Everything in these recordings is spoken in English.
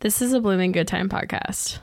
This is a Blooming Good Time podcast.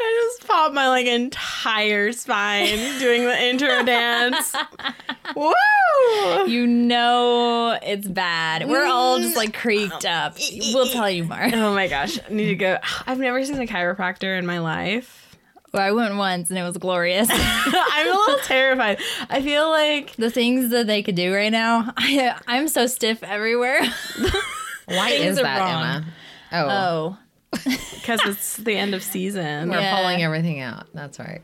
I just popped my like entire spine doing the intro dance. Woo! You know it's bad. We're all just like creaked up. We'll tell you more. Oh my gosh, I need to go. I've never seen a chiropractor in my life. Well, I went once and it was glorious. I'm a little terrified. I feel like the things that they could do right now, I, I'm so stiff everywhere. Why is are that, wrong. Emma? Oh, Oh, because it's the end of season, we're Yeah. pulling everything out. That's right.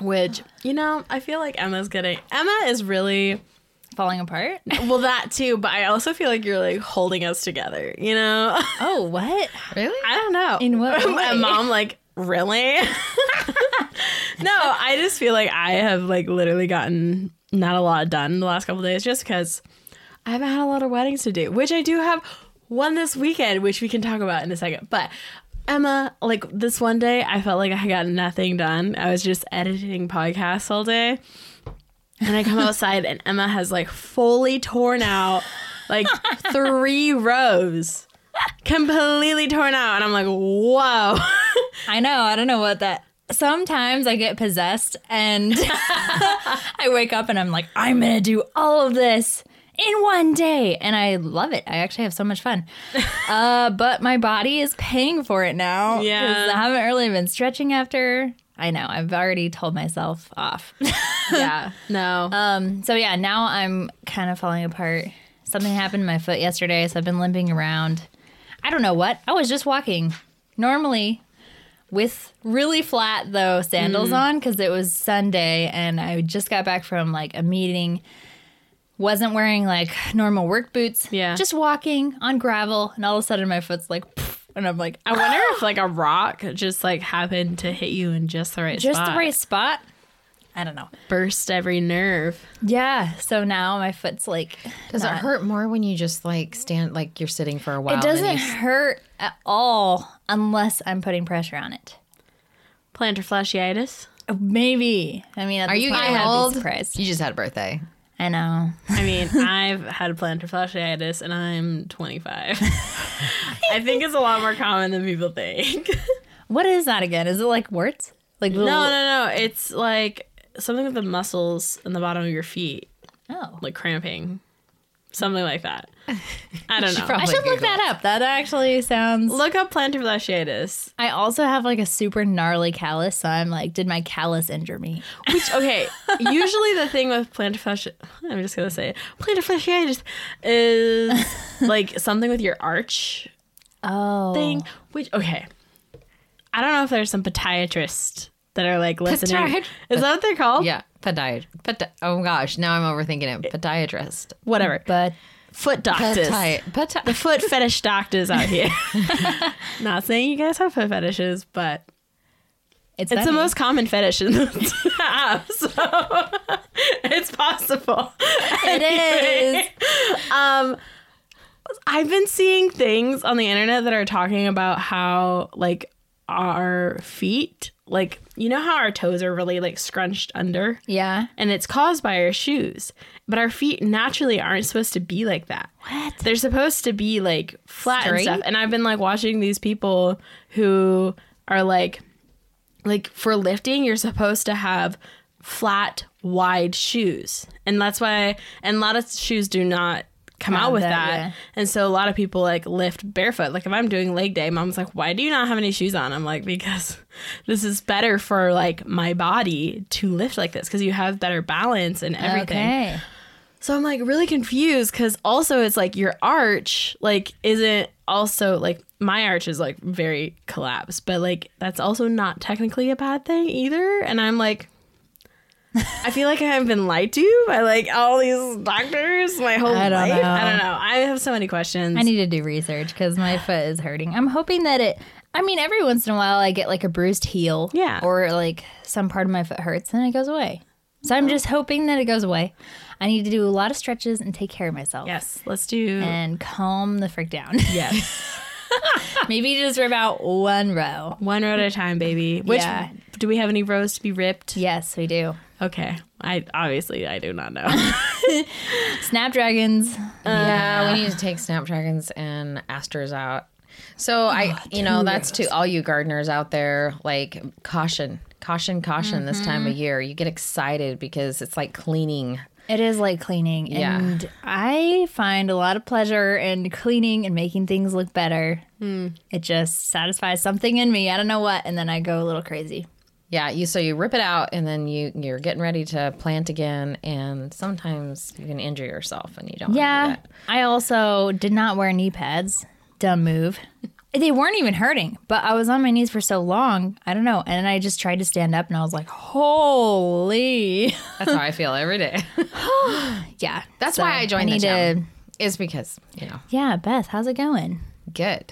Which you know, I feel like Emma's getting. Emma is really falling apart. well that too, but I also feel like you're like holding us together. You know, Oh, what? Really? I don't know. In what way? And mom like really? no, I just feel like I have like literally gotten not a lot done the last couple days just because I haven't had a lot of weddings to do, which I do have one this weekend, which we can talk about in a second. But Emma, like this one day, I felt like I got nothing done. I was just editing podcasts all day. And I come outside and Emma has like fully torn out like three rows. Completely torn out. And I'm like, whoa. I know. I don't know what that. Sometimes I get possessed and I wake up and I'm like, I'm going to do all of this in one day. And I love it. I actually have so much fun. Uh, but my body is paying for it now. Yeah. I haven't really been stretching after. I know. I've already told myself off. yeah. No. Um, so yeah, now I'm kind of falling apart. Something happened to my foot yesterday, so I've been limping around. I don't know what. I was just walking normally with really flat though sandals on because it was Sunday and I just got back from like a meeting. Wasn't wearing like normal work boots. Yeah. Just walking on gravel, and all of a sudden my foot's like, and I'm like, I wonder if ah! like a rock just like happened to hit you in just the right spot. just spot. the right spot. I don't know. burst every nerve. Yeah. So now my foot's like Does not- it hurt more when you just like stand like you're sitting for a while? It doesn't you hurt at all unless I'm putting pressure on it. Plantar fasciitis. Maybe. I mean, at Are you point, getting I would be old? You just had a birthday. I know. I mean, I've had plantar fasciitis and I'm 25. I think it's a lot more common than people think. What is that again? Is it like warts? Like no, no, no. It's like something with the muscles in the bottom of your feet, Oh. like cramping. Something like that. I don't know. I should look Google. that up. That actually sounds. Look up plantar fasciitis. I also have like a super gnarly callus, so I'm like, did my callus injure me? Which okay, usually the thing with plantar fasciitis, I'm just gonna say it, plantar fasciitis is like something with your arch Oh. thing. Which okay, I don't know if there's some podiatrists that are like listening. Podiat- Is that what they're called? Yeah, podiatrist. Podi- oh gosh, now I'm overthinking it. Podiatrist. whatever. But Foot doctors. The foot fetish doctors out here. Not saying you guys have foot fetishes, but it's, it's the most common fetish in the app, so it's possible. It is. Um, I've been seeing things on the internet that are talking about how like our feet, like you know how our toes are really like scrunched under, Yeah. and it's caused by our shoes. But our feet naturally aren't supposed to be like that. What? They're supposed to be like flat and stuff. And I've been like watching these people who are like, like for lifting, you're supposed to have flat, wide shoes, and that's why. And a lot of shoes do not come out with that, that. yeah. And so a lot of people like lift barefoot. Like if I'm doing leg day, mom's like, "Why do you not have any shoes on?" I'm like, "Because this is better for like my body to lift like this because you have better balance and everything." Okay. So I'm like really confused because also it's like your arch like isn't also like my arch is like very collapsed, but like that's also not technically a bad thing either. And I'm like, I feel like I've been lied to by like all these doctors my whole I life. know. I don't know. I have so many questions. I need to do research because my foot is hurting. I'm hoping that it. I mean, every once in a while, I get like a bruised heel, Yeah. or like some part of my foot hurts, and it goes away. So I'm just hoping that it goes away. I need to do a lot of stretches and take care of myself. yes, let's do. and calm the frick down. yes. Maybe just rip out one row. One row at a time, baby. Which Yeah. do we have any rows to be ripped? Yes, we do. Okay. I obviously I do not know. Snapdragons. Uh, yeah, we need to take snapdragons and asters out. So oh, I, you know, that's to all you gardeners out there. Like caution, caution, caution. This time of mm-hmm. year, you get excited because it's like cleaning. It is like cleaning. Yeah. And I find a lot of pleasure in cleaning and making things look better. Hmm. It just satisfies something in me. I don't know what. And then I go a little crazy. Yeah, you so you rip it out and then you you're getting ready to plant again, and sometimes you can injure yourself and you don't. do Yeah. that. I also did not wear knee pads. Dumb move. They weren't even hurting, but I was on my knees for so long. I don't know. And I just tried to stand up and I was like, holy. that's how I feel every day. Yeah. That's So why I joined the need gym. Is because you know Yeah, Beth, how's it going? good.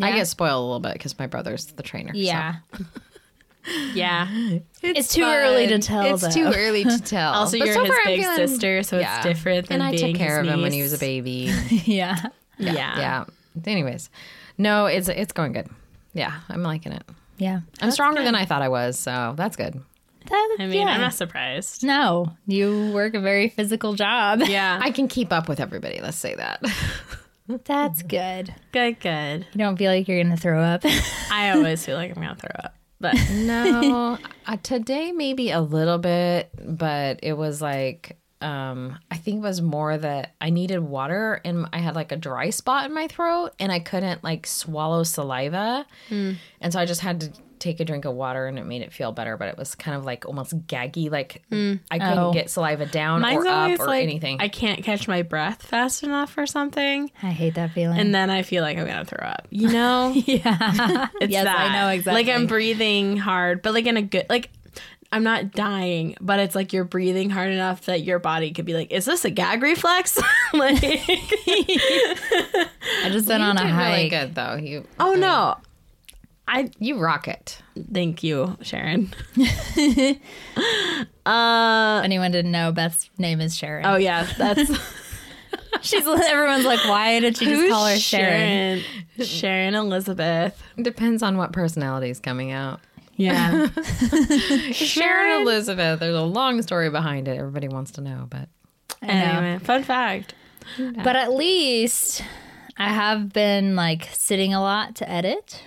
I get spoiled a little bit because my brother's the trainer. so. Yeah. yeah. It's, too early to tell. It's though. too early to tell. Also, But you're so his far big feeling- sister, so Yeah. it's different than And I being took care his of him when he was a baby. yeah. Yeah. yeah. Anyways, no, it's it's going good. Yeah, I'm liking it. Yeah. I'm stronger than I thought I was, so that's good. That- I mean, yeah. I'm not surprised. No, you work a very physical job. Yeah. I can keep up with everybody. Let's say that. That's good. good, good. You don't feel like you're going to throw up. I always feel like I'm going to throw up. But no, uh, today maybe a little bit, but it was like um I think it was more that I needed water and I had like a dry spot in my throat and I couldn't like swallow saliva. And so I just had to take a drink of water and it made it feel better, but it was kind of like almost gaggy like mm. I couldn't Oh. get saliva down mine's or up or like anything. I can't catch my breath fast enough or something. I hate that feeling. And then I feel like I'm going to throw up. You know? yeah. It's yes, that. I know exactly. Like I'm breathing hard, but like in a good like I'm not dying, but it's like you're breathing hard enough that your body could be like, "Is this a gag reflex?" like, I just went you on a did really hike. good though. You oh no, I you rock it. thank you, Sharon. uh, anyone didn't know, Beth's name is Sharon. oh yeah, that's She's everyone's like, why did she just call her Sharon? Sharon? Sharon Elizabeth. Depends on what personality is coming out. Yeah, Sharon Elizabeth. There's a long story behind it. Everybody wants to know, but I know. anyway, fun fact. But at least I have been like sitting a lot to edit.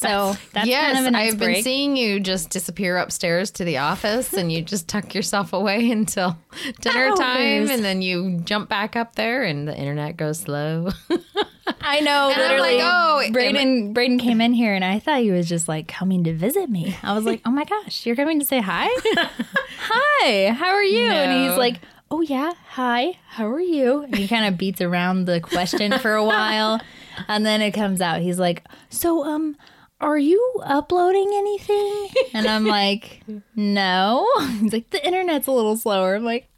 So that's yes, kind of I've break. been seeing you just disappear upstairs to the office, and you just tuck yourself away until dinner time, and then you jump back up there, and the internet goes slow. I know, And I'm like, oh, Braden, Braden came in here and I thought he was just like coming to visit me. I was like, oh my gosh, you're coming to say hi? hi, how are you? And he's like, oh yeah, hi, how are you? And he kind of beats around the question for a while. And then it comes out. He's like, so, um, are you uploading anything? And I'm like, no. He's like, the internet's a little slower. I'm like,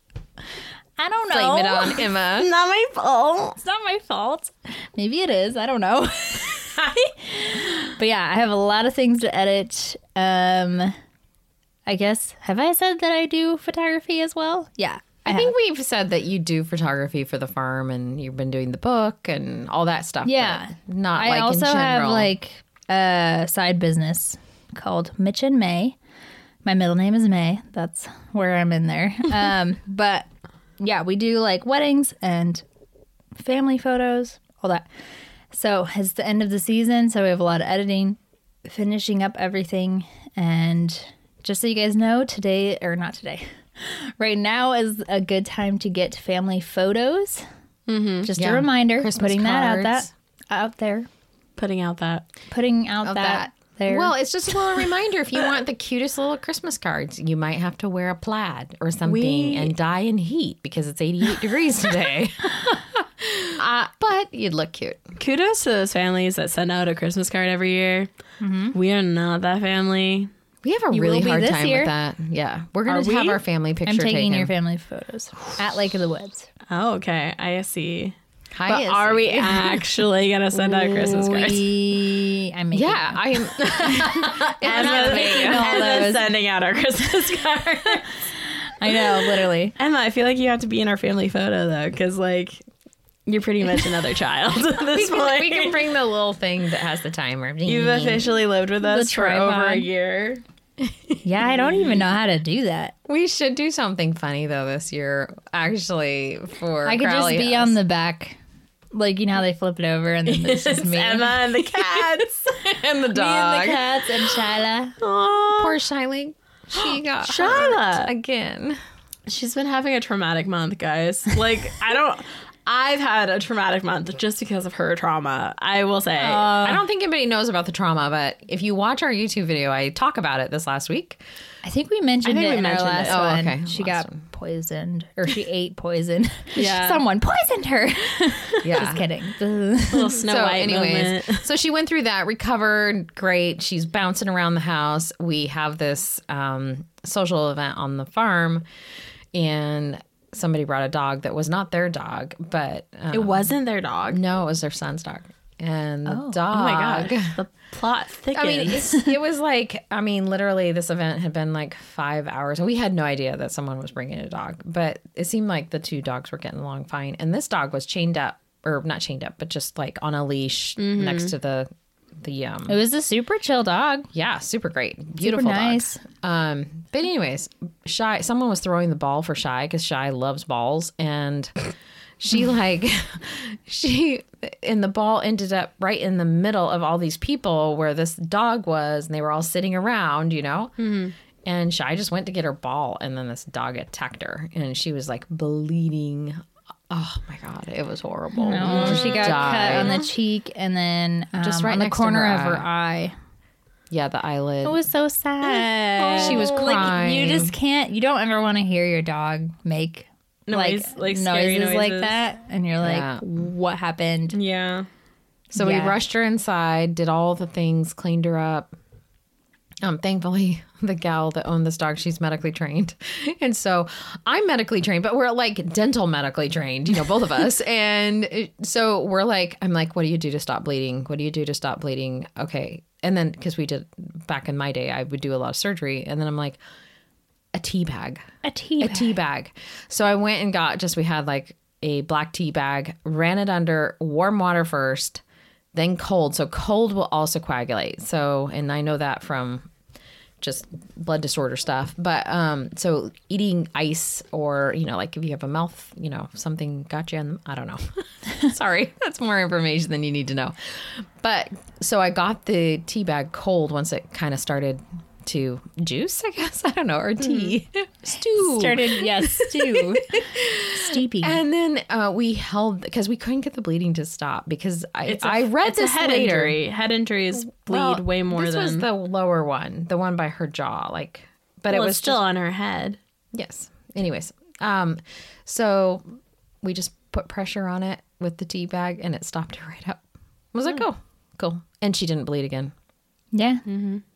I don't know. Blame it on Emma. Not my fault. It's not my fault. Maybe it is. I don't know. but yeah, I have a lot of things to edit. Um, I guess have I said that I do photography as well? Yeah, I think we've said that you do photography for the farm, and you've been doing the book and all that stuff. Yeah. not I like also in have general. like a side business called Mitch and May. My middle name is May. That's where I'm in there. Um, but yeah, we do like weddings and family photos, all that. So it's the end of the season, so we have a lot of editing, finishing up everything, and just so you guys know, today or not today, right now is a good time to get family photos. Mm-hmm. Just Yeah. a reminder, Christmas putting that out that out there, Putting out that. putting out that, that. there. Well, it's just a little reminder. If you want the cutest little Christmas cards, you might have to wear a plaid or something We- and die in heat because it's 88 degrees today. uh, but you'd look cute. Kudos to those families that send out a Christmas card every year. We are not that family. We have a You really hard time year. with that. Yeah, we're gonna have our family picture I'm taking taken. your family photos at Lake of the Woods. Oh, okay. I see. Hi, But are we actually gonna send out Christmas cards? We, I'm making Yeah, I am. I'm not making all Emma's those. sending out our Christmas cards. I know, literally. Emma, I feel like you have to be in our family photo though, because like You're pretty much another child at We this can, point. we can bring the little thing that has the timer. You've officially lived with us for over a year. Yeah, I don't even know how to do that. We should do something funny though this year. Actually, for I could just be House. on the back. Like, you know how they flip it over and then this is It's me. Emma and the cats. and the Me dog. and the cats and Shyla. Aw. Poor Shiley. She got Shyla. hurt again. She's been having a traumatic month, guys. Like, I don't. I've had a traumatic month just because of her trauma. I will say. I don't think anybody knows about the trauma, but if you watch our YouTube video, I talk about it this last week. I think we mentioned think it we in mentioned our last it. Oh, one. okay. She Last got one. poisoned, or she ate poison. Yeah. Someone poisoned her. Yeah. Just kidding. little Snow so, White anyways, moment. so she went through that, recovered, great. She's bouncing around the house. We have this um, social event on the farm, and somebody brought a dog that was not their dog, but um, It wasn't their dog. no, it was their son's dog. And the Oh. dog. Oh my gosh. The plot thickens. I mean, it was like, I mean, literally, this event had been like five hours, and we had no idea that someone was bringing a dog. But it seemed like the two dogs were getting along fine, and this dog was chained up, or not chained up, but just like on a leash next to the the um. It was a super chill dog. Yeah, super great, beautiful, nice. dog. Um, but anyways, shy. Someone was throwing the ball for shy because shy loves balls, and she like she and the ball ended up right in the middle of all these people where this dog was, and they were all sitting around, you know. And shy just went to get her ball, and then this dog attacked her, and she was like bleeding. Oh my god, it was horrible. No, she got cut on the cheek and then um, Just right on the corner her of her eye. Yeah, the eyelid. It was so sad. She was Like you just can't. You don't ever want to hear your dog make Noise, like, like scary noises, like that, and you're like, Yeah. "What happened?" yeah. So Yeah. we rushed her inside, did all the things, cleaned her up. Um, thankfully, the gal that owned this dog, she's medically trained, and so I'm medically trained, but we're like dental medically trained, you know, both of us. and it- so we're like, I'm like, what do you do to stop bleeding? What do you do to stop bleeding? Okay, and then because we did back in my day, I would do a lot of surgery, and then I'm like, a tea bag A tea. a tea bag. So I went and got just we had like a black tea bag, ran it under warm water first, then cold. So cold will also coagulate. So and I know that from just blood disorder stuff. But um so eating ice or you know like if you have a mouth, you know, something got you in I don't know. Sorry, that's more information than you need to know. But so I got the tea bag cold once it kind of started to juice, I guess. I don't know, or tea. Stew. Started yes, stew, steepy. And then uh, we held because we couldn't get the bleeding to stop because I It's a- I read it's a this head later. injury. Head injuries bleed Well, way more This than. was the lower one, the one by her jaw, like. But well, it it's was still just- on her head. yes. Anyways, um, so we just put pressure on it with the tea bag, and it stopped it right up. I was like, oh, cool, and she didn't bleed again. yeah,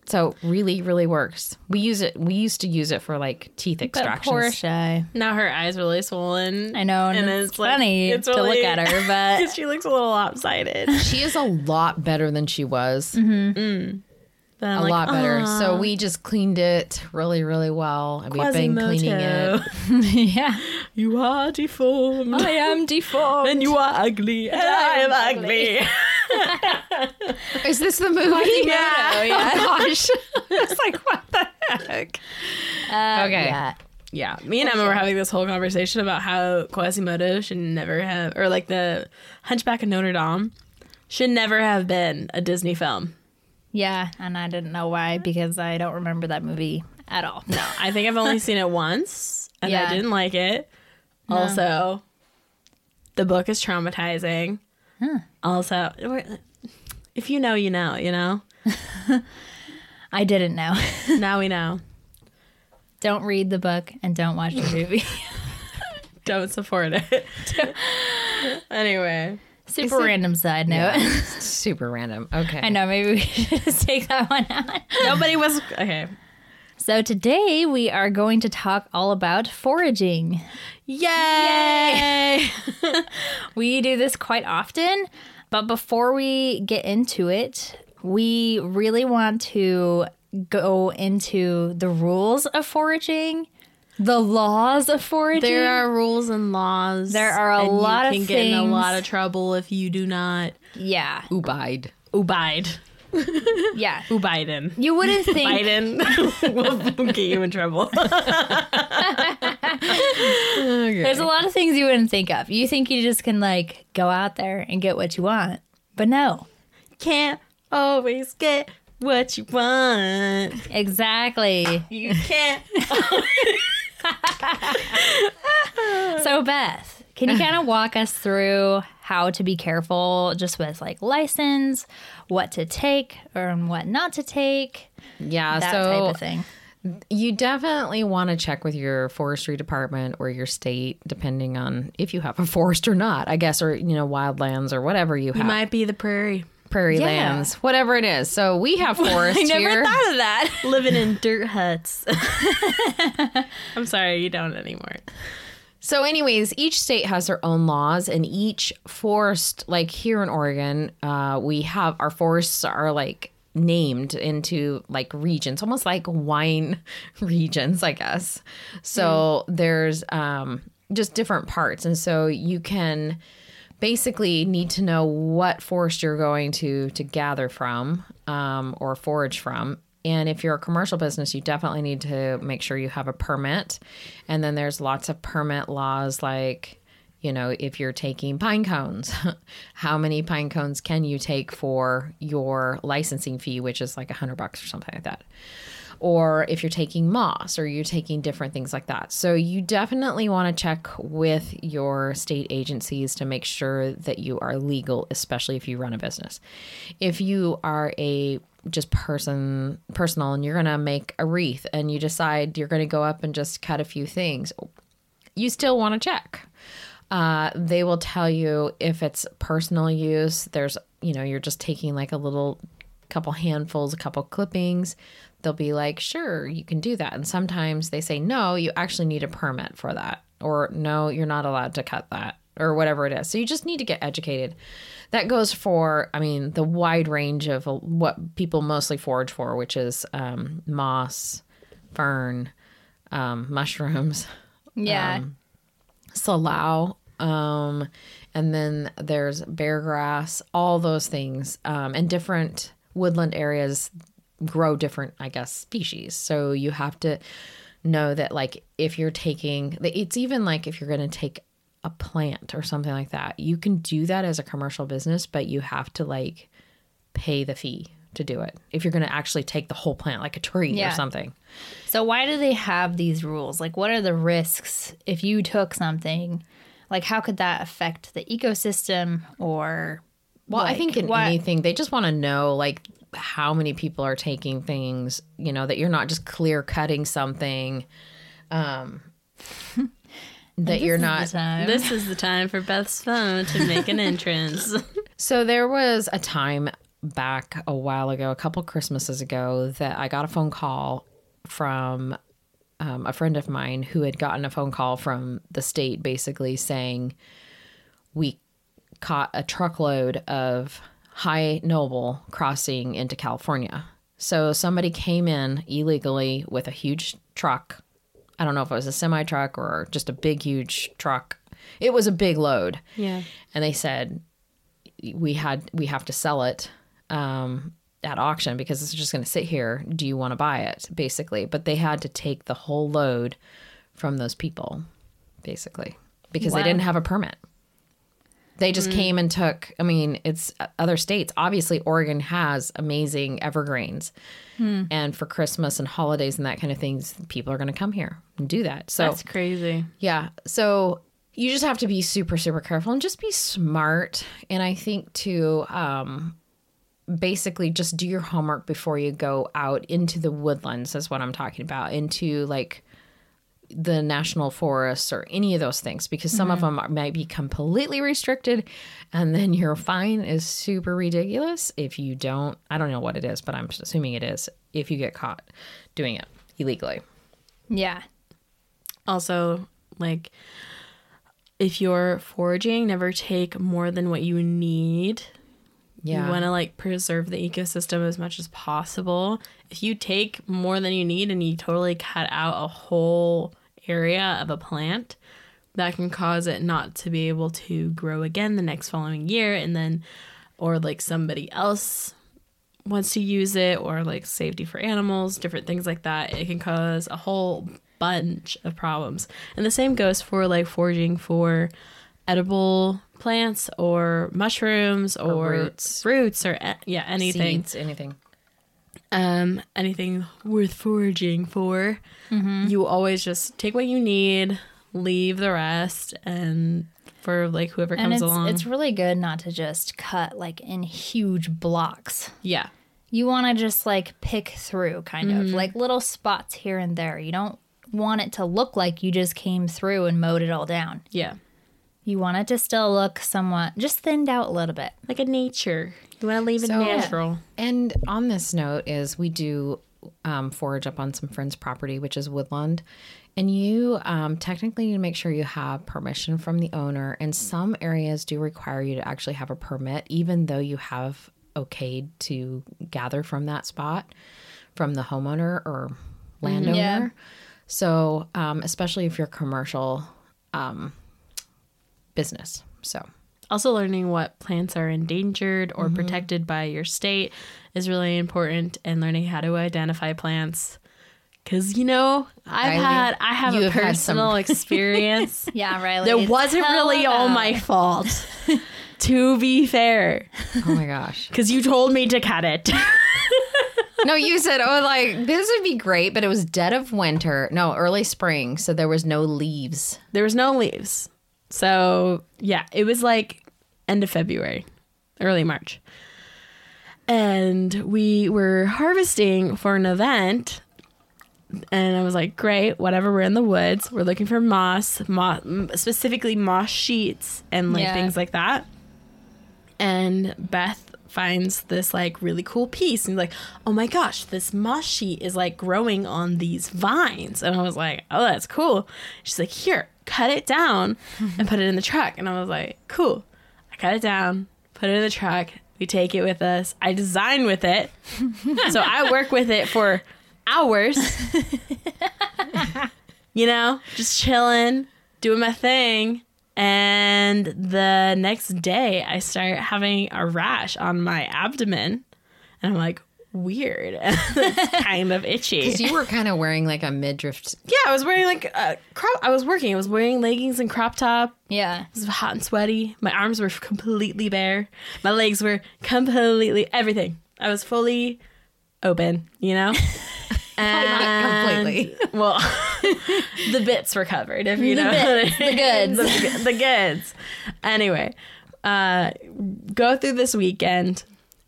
So really, really works. We use it. We used to use it for like teeth but extractions. poor shy. Now her eyes are really swollen. I know, and, it's, funny it's to look at her, but she looks a little lopsided. She is a lot better than she was. Mm-hmm. Mm. But I'm a like, lot better. "Aw, So we just cleaned it really, really well, and we've been cleaning it. Yeah, You are deformed. I am deformed. and you are ugly. And I am ugly. Is this the movie? Yeah. yeah. Oh, gosh. it's like what the heck? Uh, Okay. yeah. yeah. Me and Emma were having this whole conversation about how Quasimodo should never have, or like the Hunchback of Notre Dame should never have been a Disney film. Yeah, and I didn't know why because I don't remember that movie at all. No, I think I've only seen it once and Yeah. I didn't like it. Also, the book is traumatizing. Also, if you know, you know, you know. I didn't know. Now we know. don't read the book and don't watch the movie. Don't support it. anyway, Super random side note. Super random. Okay. I know, maybe we should just take that one out. nobody was okay. So today we are going to talk all about foraging. Yay! We do this quite often, but before we get into it, we really want to go into the rules of foraging The laws of foraging. There are rules and laws. There are a lot of you can get in a lot of trouble if you do not yeah, Ubide. abide. yeah. Who Biden. You wouldn't think Biden will get you in trouble. There's a lot of things you wouldn't think of. You think you just can like go out there and get what you want. But no. Can't always get what you want. Exactly. You can't. So Beth, can you kind of walk us through how to be careful just with like license, what to take or what not to take, Yeah, that so type of thing? you definitely want to check with your forestry department or your state, depending on if you have a forest or not, I guess, or you know, wildlands or whatever you You have, might be the prairie. prairie Yeah. lands, whatever it is. So we have forest I never here. thought of that. Living in dirt huts. I'm sorry, you don't anymore. So, anyways, each state has their own laws, and each forest, like here in Oregon, uh, we have our forests are like named into like regions, almost like wine regions, I guess. So there's um, just different parts, and so you can basically need to know what forest you're going to to gather from um, or forage from and if you're a commercial business you definitely need to make sure you have a permit and then there's lots of permit laws like you know if you're taking pine cones how many pine cones can you take for your licensing fee which is like a hundred bucks or something like that or if you're taking moss or you're taking different things like that. So you definitely want to check with your state agencies to make sure that you are legal, especially if you run a business. If you are a just person personal and you're going to make a wreath and you decide you're going to go up and just cut a few things, you still want to check. Uh, they will tell you if it's personal use. There's, you know, you're just taking like a little couple handfuls, a couple clippings. They'll be like, sure, you can do that. And sometimes they say, no, you actually need a permit for that. Or no, you're not allowed to cut that, or whatever it is. So you just need to get educated. That goes for, I mean, the wide range of what people mostly forage for, which is um, moss, fern, um, mushrooms, Yeah. salal um and then there's bear grass all those things um and different woodland areas grow different i guess species so you have to know that like if you're taking it's even like if you're going to take a plant or something like that you can do that as a commercial business but you have to like pay the fee to do it if you're going to actually take the whole plant like a tree Yeah. or something So why do they have these rules? Like what are the risks if you took something? Like how could that affect the ecosystem or Well, I think in what- anything, they just want to know like how many people are taking things, you know, that you're not just clear cutting something, um, that you're not. This is the time for Beth's phone to make an entrance. So there was a time back a while ago, a couple Christmases ago, that I got a phone call from um, a friend of mine who had gotten a phone call from the state basically saying, We caught a truckload of high noble crossing into California. So somebody came in illegally with a huge truck. I don't know if it was a semi truck or just a big, huge truck. It was a big load yeah. and they said we had we have to sell it um, at auction because it's just going to sit here. Do you want to buy it? Basically, but they had to take the whole load from those people, basically, because Wow. they didn't have a permit. They just came and took. I mean, it's uh, other states. Obviously, Oregon has amazing evergreens, and for Christmas and holidays and that kind of things, people are going to come here and do that. So That's crazy. yeah. So you just have to be super, super careful and just be smart. And I think to um, basically just do your homework before you go out into the woodlands, is what I'm talking about, into like the national forests or any of those things, because some of mm-hmm. them are, might be completely restricted. And then your fine is super ridiculous if you don't, I don't know what it is, but I'm assuming it is if you get caught doing it illegally. Yeah. Also, like, if you're foraging, never take more than what you need. Yeah. You want to like preserve the ecosystem as much as possible. If you take more than you need and you totally cut out a whole area of a plant that can cause it not to be able to grow again the next following year and then or like somebody else wants to use it or like safety for animals, different things like that. It can cause a whole bunch of problems. And the same goes for like foraging for edible plants or mushrooms or, roots. roots or yeah, anything Seeds, anything. um, anything worth foraging for, you always just take what you need, leave the rest, and for like whoever And comes it's along. it's really good not to just cut like in huge blocks. yeah, You want to just like pick through kind of like little spots here and there. You don't want it to look like you just came through and mowed it all down. yeah, You want it to still look somewhat just thinned out a little bit. like a nature. You want to leave it So- natural. And on this note is we do um, forage up on some friends' property, which is woodland. And you um, technically need to make sure you have permission from the owner. And some areas do require you to actually have a permit, even though you have okayed to gather from that spot from the homeowner or landowner. Yeah. So, um, especially if you're commercial um, business. So, Also, learning what plants are endangered or mm-hmm. protected by your state is really important, and learning how to identify plants. Because you know, I've Riley, had I have a have some- personal experience Yeah, Riley. that wasn't really all my fault. to be fair, oh my gosh. because you told me to cut it. No, you said, oh, like this would be great, but it was dead of winter. No, early spring, so there was no leaves. there was no leaves. So, yeah, it was like end of February, early March. And we were harvesting for an event. And I was like, great, whatever. We're in the woods. We're looking for moss, moss specifically moss sheets and like Yeah. things like that. And Beth finds this like really cool piece and like, oh my gosh, this moss sheet is like growing on these vines. And I was like, oh, that's cool. She's like, here, cut it down and put it in the truck. And I was like, cool. I cut it down, put it in the truck. We take it with us. I design with it. so I work with it for hours. you know, just chilling, doing my thing. And the next day, I start having a rash on my abdomen. And I'm like, weird. kind of itchy. Because you were kind of wearing like a midriff. yeah, I was wearing like a crop. I was working. I was wearing leggings and crop top. Yeah. It was hot and sweaty. My arms were completely bare. My legs were completely everything. I was fully open, you know? And- completely. Well, the bits were covered, if you The know. bits, the goods. the, the goods. Anyway, uh, go through this weekend,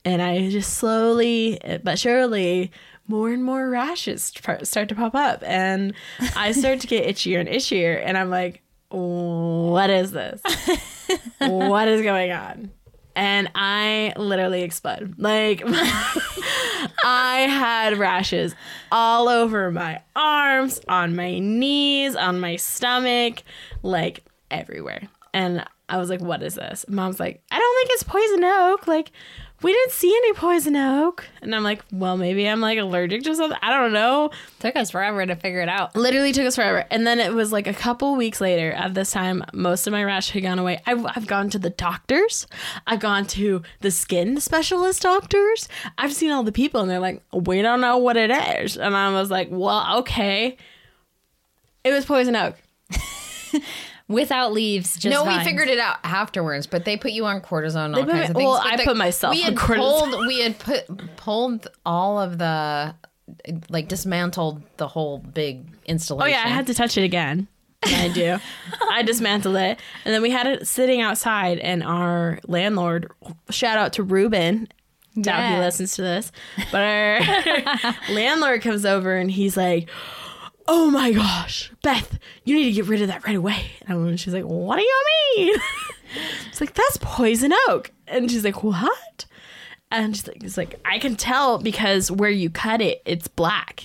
and I just slowly but surely more and more rashes start to pop up, and I start to get itchier and itchier, and I'm like, what is this? what is going on? And I literally exploded. Like, I had rashes all over my arms, on my knees, on my stomach, like everywhere. And I was like, what is this? Mom's like, I don't think it's poison oak. Like, we didn't see any poison oak. And I'm like, well, maybe I'm like allergic to something. I don't know. Took us forever to figure it out. Literally took us forever. And then it was like a couple weeks later, at this time, most of my rash had gone away. I've, I've gone to the doctors, I've gone to the skin specialist doctors, I've seen all the people, and they're like, we don't know what it is. And I was like, well, okay. It was poison oak. Without leaves, just no, vines. we figured it out afterwards, but they put you on cortisone all kinds me- of things. well, But I the- put myself we on had cortisone. Pulled, we had put pulled all of the, like dismantled the whole big installation. Oh, yeah, I had to touch it again. I do. I dismantled it. And then we had it sitting outside, and our landlord, shout out to Ruben. Doubt he listens to this. But our landlord comes over and he's like, Oh my gosh, Beth, you need to get rid of that right away. And she's like, What do you mean? It's like, That's poison oak. And she's like, What? And she's like, it's like, I can tell because where you cut it, it's black.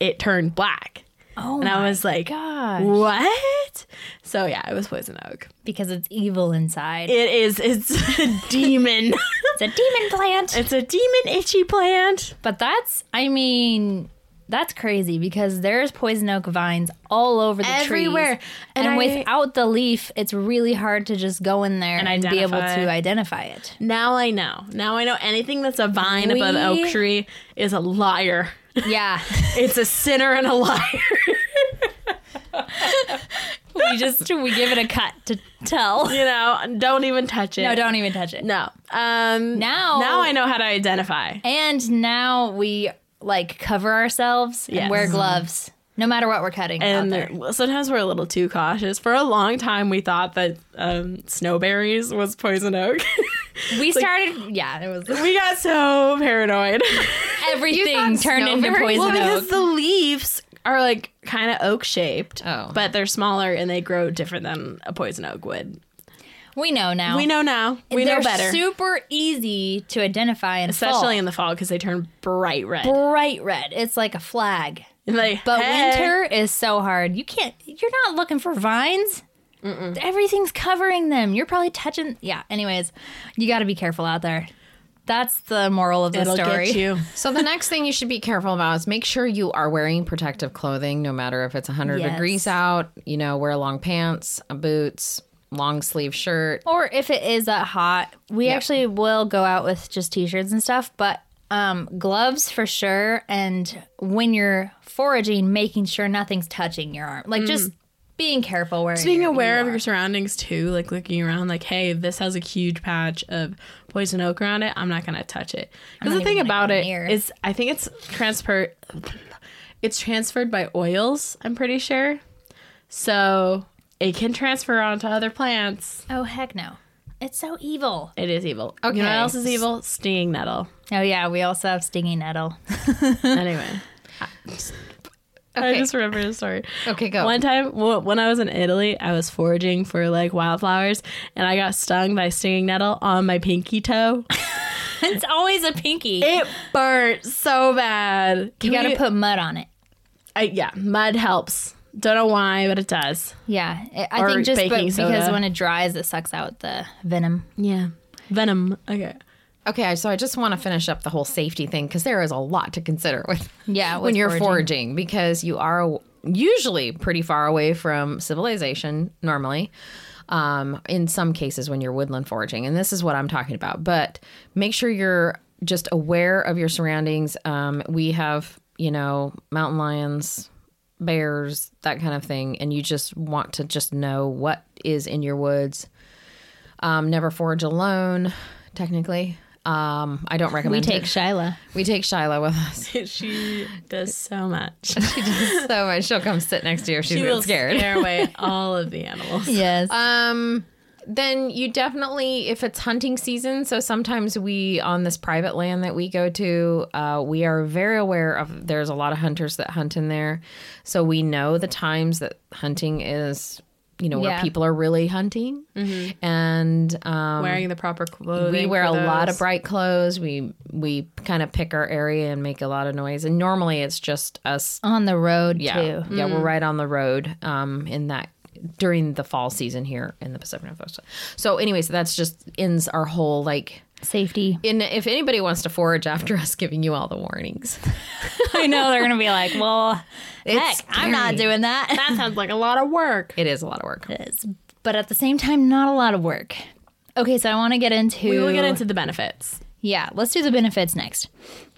It turned black. Oh, And I was like, gosh. what? So yeah, it was poison oak. because it's evil inside. It is. It's a demon. it's a demon plant. it's a demon itchy plant. But that's, I mean, that's crazy because there's poison oak vines all over the Everywhere. trees. And And, I- without the leaf, it's really hard to just go in there And and, be able to identify it. Now I know. Now I know anything that's a vine above an oak tree is a liar. Yeah. It's a sinner and a liar. we just we give it a cut to tell. you know, don't even touch it. No, don't even touch it. No. Um Now- now I know how to identify. And now we like cover ourselves Yes. and wear gloves no matter what we're cutting And out there. there- sometimes we're a little too cautious. For a long time, we thought that um, snowberries was poison oak. We started, yeah, it was we got so paranoid. everything turned into poison well, oak. because the leaves are like kind of oak shaped, Oh. but they're smaller and they grow different than a poison oak would. We know now. We know now. We They're know better. super easy to identify and Especially in the fall because they turn bright red. bright red. It's like a flag. And they, But hey, winter is so hard. You can't. You're not looking for vines. Everything's covering them. You're probably touching. Yeah. Anyways, you got to be careful out there. That's the moral of the it'll story. get you. So the next thing you should be careful about is make sure you are wearing protective clothing, no matter if it's 100 Yes. degrees out. You know, wear long pants, uh, boots, long sleeve shirt. Or if it is that hot, we Yep. actually will go out with just t-shirts and stuff, but um, gloves for sure. And when you're foraging, making sure nothing's touching your arm, like just being careful where Mm. Just being you're- aware you of your surroundings too, like looking around, like, hey, this has a huge patch of poison oak around it. I'm not gonna touch it. Because not the thing about go it near. is, I think it's transferred. It's transferred by oils. I'm pretty sure, so it can transfer onto other plants. Oh heck no! It's so evil. It is evil. You Okay. know what else is evil? Stinging nettle. Oh yeah, we also have stinging nettle. anyway, I just remember a story. Okay, go. One time wh- when I was in Italy, I was foraging for like wildflowers, and I got stung by stinging nettle on my pinky toe. it's always a pinky. It burnt so bad. you got to put mud on it. I, yeah, mud helps. Don't know why, but it does. Yeah, I- I Or think just but baking because soda. when it dries, it sucks out the venom. Yeah, venom. Okay. Okay, so I just want to finish up the whole safety thing because there is a lot to consider with Yeah, when you're foraging. foraging. because you are usually pretty far away from civilization normally. Um, in some cases, when you're woodland foraging, and this is what I'm talking about. But make sure you're just aware of your surroundings. Um, we have, you know, mountain lions, bears, that kind of thing, and you just want to just know what is in your woods. Um, never forage alone. Technically, um, I don't recommend. We take it. Shyla. we take Shiloh with us. she does so much. She does so much. She'll come sit next to you if she's She real will scared. scare away all of the animals. Yes. Um, then you definitely, if it's hunting season, so sometimes we on this private land that we go to, uh, we are very aware of. There's a lot of hunters that hunt in there, so we know the times that hunting is. You know where Yeah. people are really hunting, and um, Wearing the proper clothing. we wear a lot of bright clothes. We we kind of pick our area and make a lot of noise. And normally it's just us on the road yeah, too. yeah, we're right on the road. Um, in that during the fall season here in the Pacific Northwest. So, anyways, that's just ends our whole like. Safety. In if anybody wants to forage after us giving you all the warnings, I know they're gonna be like, well, It's heck, I'm not doing that. That sounds like a lot of work. it is a lot of work. It is, but at the same time, not a lot of work. Okay, so I want to get into. We will get into the benefits. Yeah, let's do the benefits next.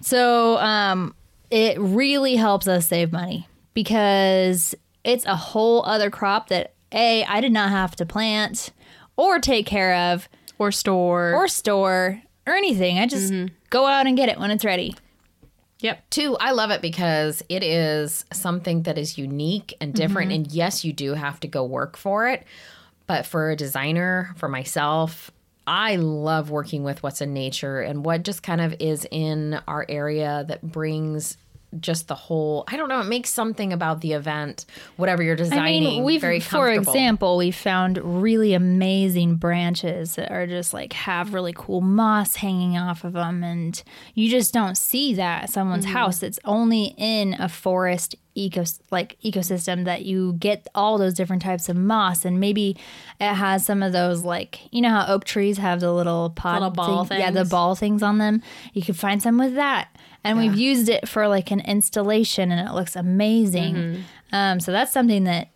So, um, it really helps us save money because it's a whole other crop that a I did not have to plant or take care of Or store. or store or anything. I just mm-hmm. go out and get it when it's ready. yep. Two, I love it because it is something that is unique and different. Mm-hmm. And yes, you do have to go work for it. But for a designer, for myself, I love working with what's in nature and what just kind of is in our area that brings just the whole I don't know, it makes something about the event, whatever you're designing. I mean, we've, very for example, we found really amazing branches that are just like have really cool moss hanging off of them, and you just don't see that at someone's Mm-hmm. house. It's only in a forest eco like ecosystem that you get all those different types of moss, and maybe it has some of those like you know how oak trees have the little pod Little ball thing- yeah, the ball things on them. You could find some with that. And we've used it for like an installation, and it looks amazing. Mm-hmm. Um, so that's something that,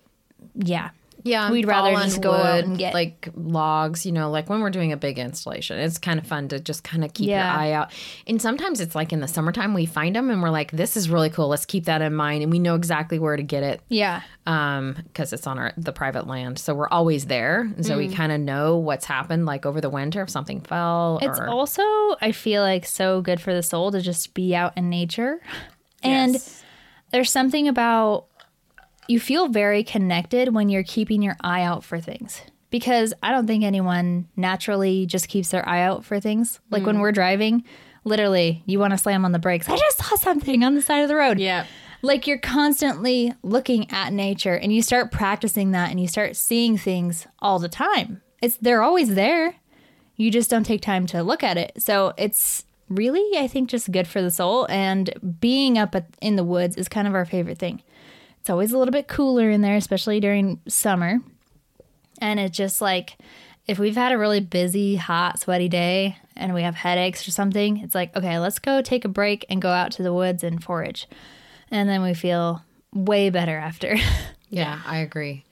yeah, Yeah, We'd rather just go out and get- like logs. You know, like when we're doing a big installation, it's kind of fun to just kind of keep Yeah. your eye out. And sometimes it's like in the summertime we find them and we're like, "This is really cool. Let's keep that in mind." And we know exactly where to get it yeah, um because it's on our the private land so we're always there so we Mm. kind of know what's happened like over the winter if something fell It's or also, I feel like, so good for the soul to just be out in nature. And there's something about you feel very connected when you're keeping your eye out for things. Because I don't think anyone naturally just keeps their eye out for things. Like when mm. we're driving, literally, you want to slam on the brakes. I just saw something on the side of the road. Yeah. Like you're constantly looking at nature and you start practicing that and you start seeing things all the time. It's they're always there. You just don't take time to look at it. So it's really I think just good for the soul and being up in the woods is kind of our favorite thing. It's always a little bit cooler in there especially during summer. And it's just like if we've had a really busy, hot, sweaty day and we have headaches or something, it's like, okay, let's go take a break and go out to the woods and forage. And then we feel way better after. yeah i agree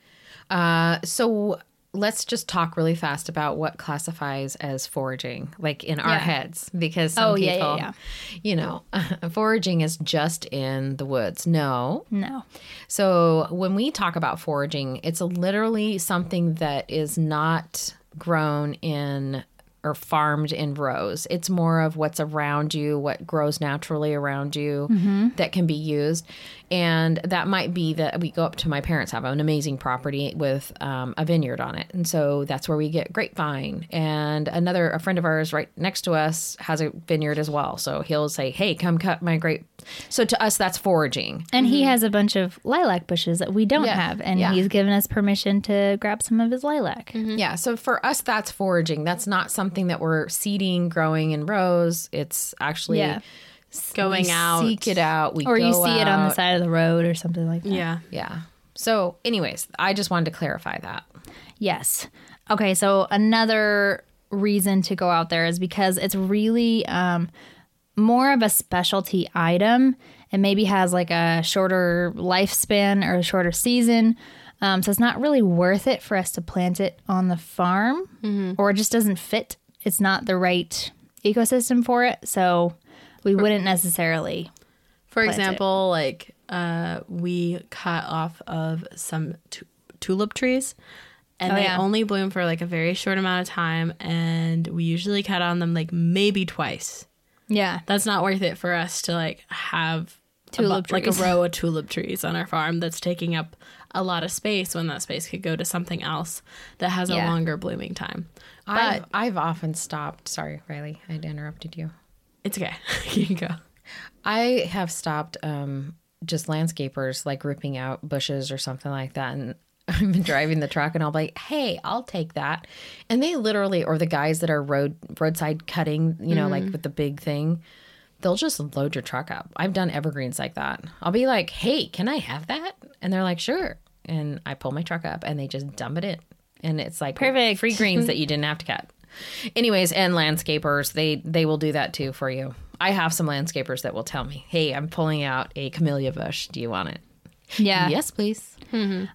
uh so let's just talk really fast about what classifies as foraging like in our Yeah. heads because some Oh, yeah, people yeah, you know foraging is just in the woods no no. So when we talk about foraging, it's literally something that is not grown in or farmed in rows. It's more of what's around you, what grows naturally around you that can be used. And that might be that we go up to my parents have an amazing property with um, a vineyard on it. And so that's where we get grapevine. And another, a friend of ours right next to us has a vineyard as well. So he'll say, hey, come cut my grape. So to us, that's foraging. And he has a bunch of lilac bushes that we don't Mm-hmm. Yeah, have. And yeah. he's given us permission to grab some of his lilac. Yeah. So for us, that's foraging. That's not something that we're seeding, growing in rows. It's actually Yeah. Going we out. seek it out. We Or you go see it on the side of the road or something like that. Yeah. Yeah. So, anyways, I just wanted to clarify that. Yes. Okay, so another reason to go out there is because it's really um, more of a specialty item and maybe has like a shorter lifespan or a shorter season. Um, so it's not really worth it for us to plant it on the farm or it just doesn't fit. It's not the right ecosystem for it. So we wouldn't necessarily. For Plant it. example, like uh, we cut off of some tu- tulip trees, and Oh, they yeah. only bloom for like a very short amount of time, and we usually cut on them like maybe twice. Yeah. That's not worth it for us to like have a bu- Tulip like a row of tulip trees on our farm that's taking up a lot of space when that space could go to something else that has a longer blooming time. I've, I've often stopped. Sorry, Riley, I interrupted you. It's okay. you can go. I have stopped um, just landscapers like ripping out bushes or something like that. And I've been driving the truck and I'll be like, hey, I'll take that. And they literally, or the guys that are road roadside cutting, you know, like mm. with the big thing, they'll just load your truck up. I've done evergreens like that. I'll be like, hey, can I have that? And they're like, sure. And I pull my truck up and they just dump it in. And it's like Perfect. free greens that you didn't have to cut. Anyways, and landscapers, they they will do that too for you. I have some landscapers that will tell me, "Hey, I'm pulling out a camellia bush. Do you want it?" Yeah. Yes, please.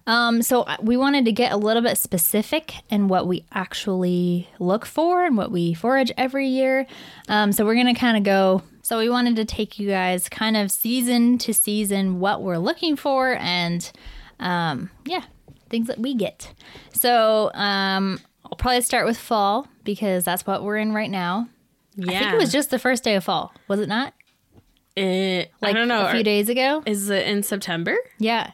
Um, so uh, we wanted to get a little bit specific in what we actually look for and what we forage every year. Um, so we're gonna kind of go. So we wanted to take you guys kind of season to season what we're looking for and um, yeah, things that we get. So um, I'll probably start with fall because that's what we're in right now. Yeah. I think it was just the first day of fall, was it not? It, Like I don't know. a few Are- days ago. Is it in September? Yeah,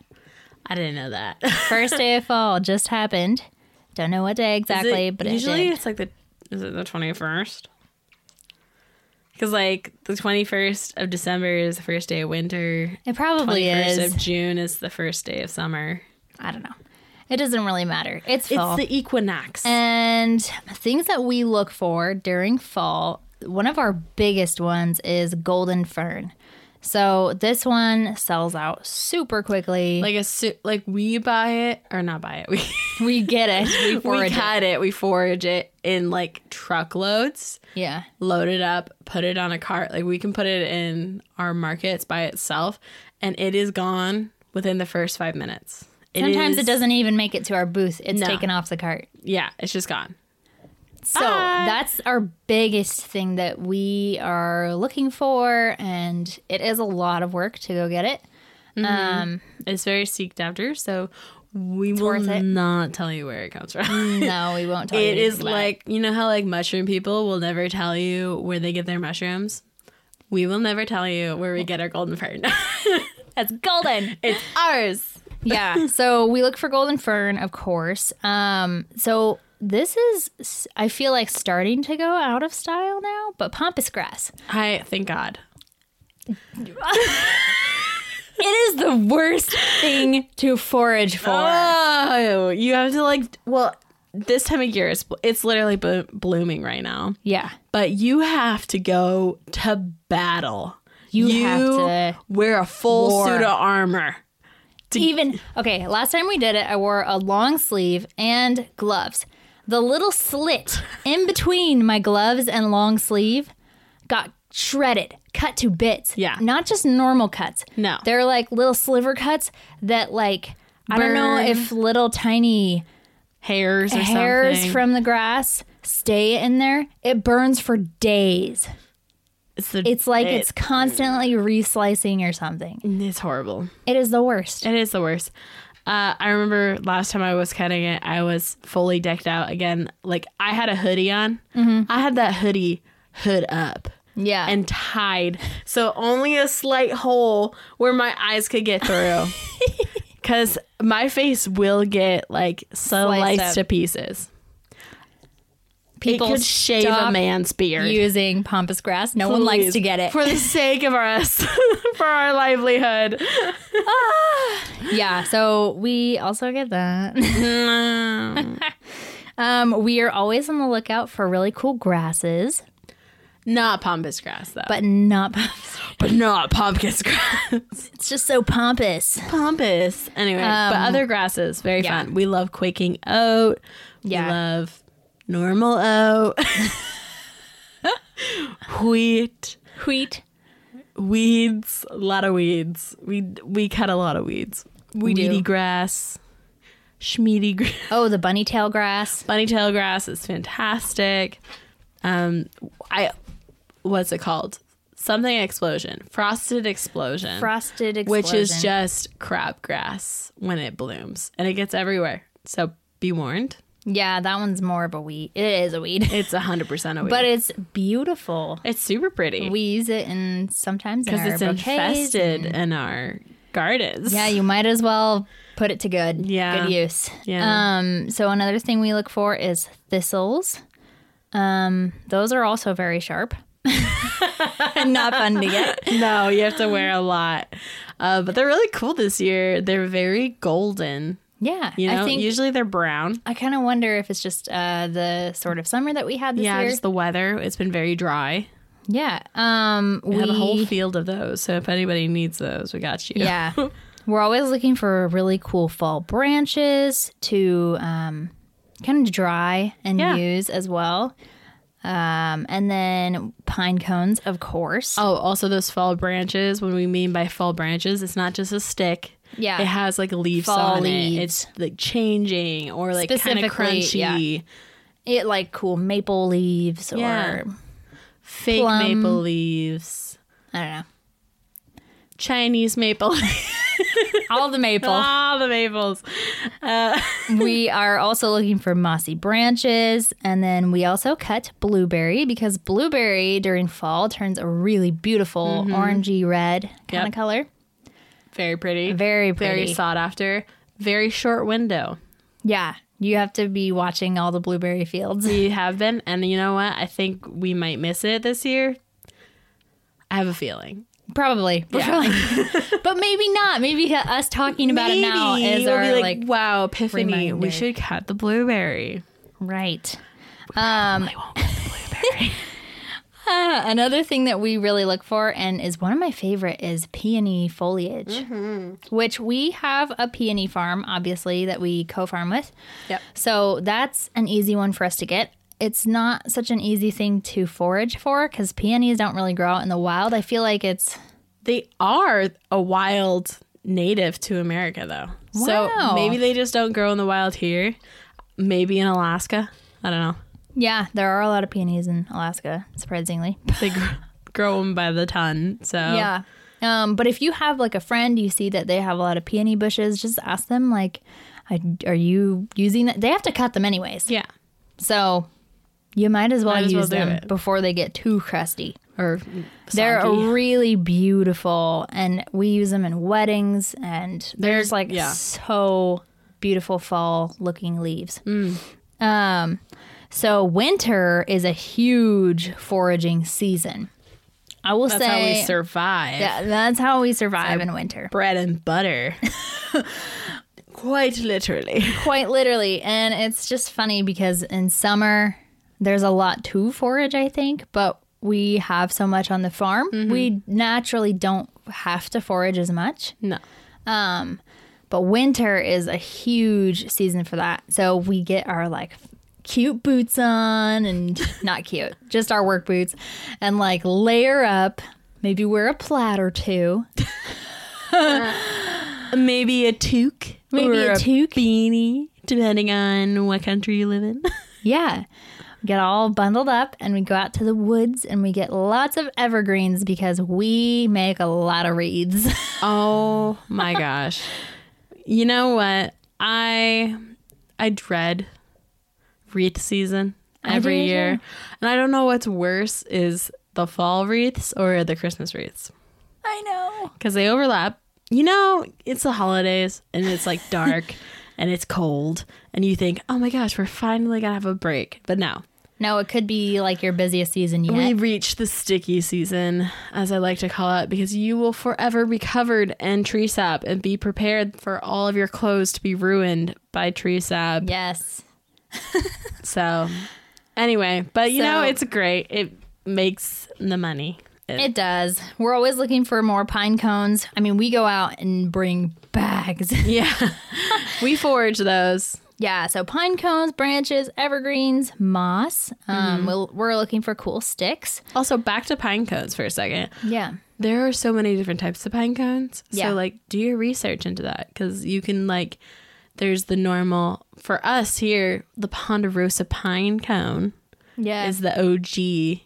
I didn't know that. first day of fall just happened. Don't know what day exactly, but usually it it's like the is it the twenty first? Because like the twenty first of December is the first day of winter. It probably is. of June is the first day of summer. I don't know. It doesn't really matter. It's It's the equinox. and things that we look for during fall, one of our biggest ones is golden fern. So this one sells out super quickly. Like a su- like we buy it or not buy it. We we get it. We we forage it. cut it. We forage it in like truckloads. Yeah. load it up, put it on a cart. Like we can put it in our markets by itself, and it is gone within the first five minutes. Sometimes is- it doesn't even make it to our booth. It's No. taken off the cart. Yeah, it's just gone. So Bye. that's our biggest thing that we are looking for, and it is a lot of work to go get it. Um, It's very seeked after, so we will not tell you where it comes from. no, we won't tell you. it is like you know how like mushroom people will never tell you where they get their mushrooms. We will never tell you where we get our golden fern. That's golden. it's ours. yeah. So we look for golden fern, of course. Um, so this is, I feel like starting to go out of style now, but pampas grass. I thank God. It is the worst thing to forage for. Oh, you have to like. Well, this time of year, it's it's literally bo- blooming right now. yeah. But you have to go to battle. You have to wear a full war. suit of armor. To- Even okay, last time we did it, I wore a long sleeve and gloves. The little slit in between my gloves and long sleeve got shredded, cut to bits. Yeah. Not just normal cuts. No. They're like little sliver cuts that like I don't know if little tiny Hairs or hairs something. from the grass stay in there. It burns for days. it's, the, It's like it- it's constantly reslicing or something. it's horrible. It is the worst. It is the worst. Uh, I remember last time I was cutting it, I was fully decked out again. Like I had a hoodie on. I had that hoodie hood up. Yeah. and tied. So only a slight hole where my eyes could get through. Cause my face will get like sliced up. to pieces. People it could shave a man's beard. using pampas grass. No one likes to get it. for the sake of us, for our livelihood. Ah. yeah, so we also get that. Mm-hmm. um, we are always on the lookout for really cool grasses, Not pampas grass though, but not pampas. but not pumpkin grass. It's just so pompous. Pampas. Anyway, but um, other grasses very yeah. fun. We love quaking oat. Yeah. We love normal oat. Wheat. Wheat. weeds, a lot of weeds. We we cut a lot of weeds. We do. Weedy grass, schmeedy grass, Oh, the bunny tail grass. bunny tail grass is fantastic. Um, I what's it called? Something explosion, frosted explosion, Frosted explosion. which is just crabgrass when it blooms, and it gets everywhere. So be warned, yeah, that one's more of a weed. It is a weed, it's hundred percent a weed, but it's beautiful. it's super pretty We use it in sometimes because it's infested and- in our gardens. Yeah, you might as well put it to good. Yeah. Good use. Yeah. Um, so another thing we look for is thistles. Um, those are also very sharp. and not fun to get. no, you have to wear a lot. Uh, but they're really cool this year. They're very golden. Yeah. You know, I think usually they're brown. I kind of wonder if it's just uh, the sort of summer that we had this yeah, year. Yeah, just the weather. It's been very dry. yeah. Um, We we have a whole field of those. So if anybody needs those, we got you. Yeah. We're always looking for really cool fall branches to um, kind of dry and Yeah. use as well. Um, and then pine cones, of course. Oh, also those fall branches. When we mean by fall branches, it's not just a stick. Yeah. It has like leaves Fall on leaves. it. It's like changing or like kind of crunchy. It like cool maple leaves or Fake Plum. maple leaves. I don't know. Chinese maple. All the maple. All the maples. we are also looking for mossy branches. And then we also cut blueberry because blueberry during fall turns a really beautiful orangey red kind Mm-hmm. Yep. of color. Very pretty. Very pretty. Very sought after. Very short window. Yeah. You have to be watching all the blueberry fields. We have been, and you know what? I think we might miss it this year. I have a feeling. Probably. Yeah. but maybe not. Maybe us talking about it now is our be like, wow, epiphany. reminder. We should cut the blueberry. right. Um, won't cut the blueberry. Another thing that we really look for and is one of my favorite is peony foliage, Mm-hmm. which we have a peony farm, obviously, that we co farm with. Yep. So that's an easy one for us to get. It's not such an easy thing to forage for because peonies don't really grow out in the wild. I feel like it's They are a wild native to America, though. Wow. So maybe they just don't grow in the wild here. Maybe in Alaska. I don't know. Yeah, there are a lot of peonies in Alaska, surprisingly. They gr- grow them by the ton. So Yeah. Um, but if you have like a friend, you see that they have a lot of peony bushes, just ask them like, I- "Are you using that?" They have to cut them anyways, yeah. so you might as well Might as well use do them before they get too crusty. Or They're really beautiful, and we use them in weddings. And there's like yeah. so beautiful fall looking leaves. Mm. Um, so winter is a huge foraging season. I will That's say that's how we survive. that- that's how we survive in winter. Bread and butter. Quite literally. Quite literally. And it's just funny because in summer, there's a lot to forage, I think, but we have so much on the farm. We naturally don't have to forage as much. No. Um, but winter is a huge season for that. So we get our like cute boots on and not cute, just our work boots and like layer up, maybe wear a plaid or two. Uh, maybe a toque. Maybe or a toque. beanie, depending on what country you live in. Yeah. We get all bundled up and we go out to the woods and we get lots of evergreens because we make a lot of reeds. oh my gosh. You know what? I I dread wreath season oh, every do too. year. And I don't know what's worse is the fall wreaths or the Christmas wreaths. I know. because they overlap. You know, it's the holidays and it's like dark and it's cold, and you think, oh my gosh, we're finally gonna have a break. But no, No, it could be like your busiest season yet. we reach the sticky season, as I like to call it, because you will forever be covered in tree sap and be prepared for all of your clothes to be ruined by tree sap. yes. So, anyway, but you know, it's great. It makes the money. It- It does. We're always looking for more pine cones. I mean, we go out and bring bags. yeah, we forage those. yeah, so pine cones, branches, evergreens, moss. Um, we'll, we're looking for cool sticks. Also, back to pine cones for a second. Yeah. There are so many different types of pine cones. Yeah. So like do your research into that cuz you can like there's the normal for us here the Ponderosa pine cone Yeah. is the OG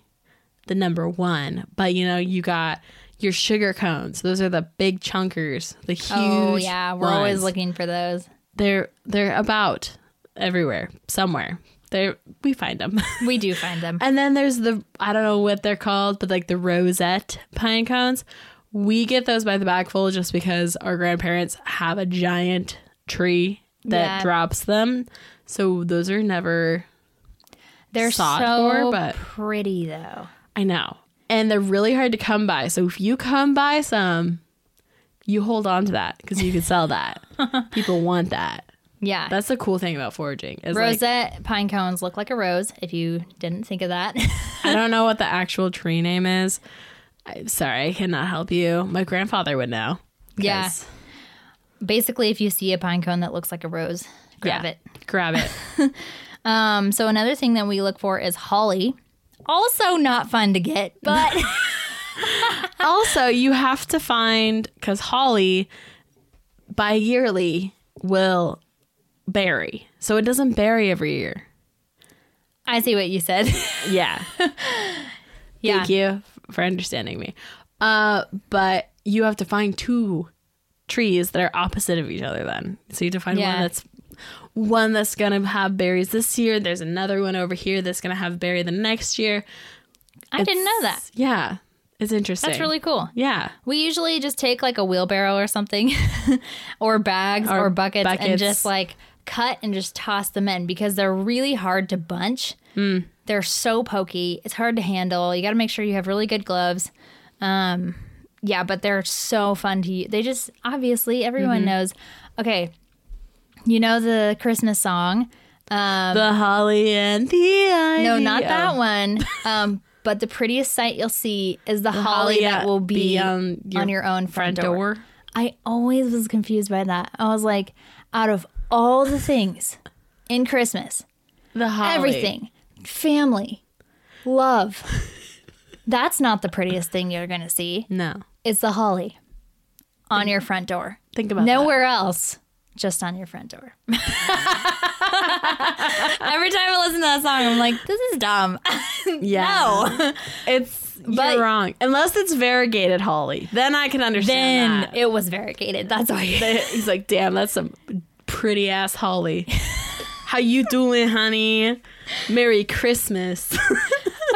the number 1. But you know, you got your sugar cones. Those are the big chunkers, the oh, huge oh, yeah. We're always looking for those. They're they're about everywhere, somewhere. They we find them. We do find them. And then there's the I don't know what they're called, but like the rosette pine cones. We get those by the bagful just because our grandparents have a giant tree that Yeah. drops them. So those are never They're sought so for, but- pretty, though. I know. And they're really hard to come by. So if you come by some, you hold on to that because you can sell that. People want that. Yeah. That's the cool thing about foraging. Is like, Rosette pine cones look like a rose, if you didn't think of that. I don't know what the actual tree name is. I'm sorry, I cannot help you. My grandfather would know. Yeah. Basically, if you see a pine cone that looks like a rose, grab Yeah. it. Grab it. Um, so another thing that we look for is holly. Also not fun to get, but also, you have to find because holly bi yearly will berry. So it doesn't berry every year. I see what you said. Yeah. yeah. Thank you for understanding me. Uh, but you have to find two trees that are opposite of each other then. So you have to find Yeah. one that's one that's gonna have berries this year. There's another one over here that's gonna have berry the next year. I didn't know that. Yeah. It's interesting. That's really cool. Yeah. We usually just take like a wheelbarrow or something, or bags or, Or buckets, and just like cut and just toss them in because they're really hard to bunch. Hmm. They're so pokey. It's hard to handle. You got to make sure you have really good gloves. Um, yeah, but they're so fun to use. They just obviously everyone Mm-hmm. knows. Okay, you know the Christmas song. Um, the holly and the ivy. no, not Oh. that one. Um, But the prettiest sight you'll see is the, holly, holly that will be, be on, on your, your own front, front door. door. I always was confused by that. I was like, out of all the things in Christmas, The holly. everything, family, love. That's not the prettiest thing you're going to see. No. It's the holly on your front door. Think about Nowhere else, just on your front door. Every time I listen to that song, I'm like, this is dumb. that. Yeah. no. It's But- you're wrong. Unless it's variegated holly. Then I can understand Then that. it was variegated. That's why. He's like, damn, that's some pretty ass holly. How you doing, honey? Merry Christmas.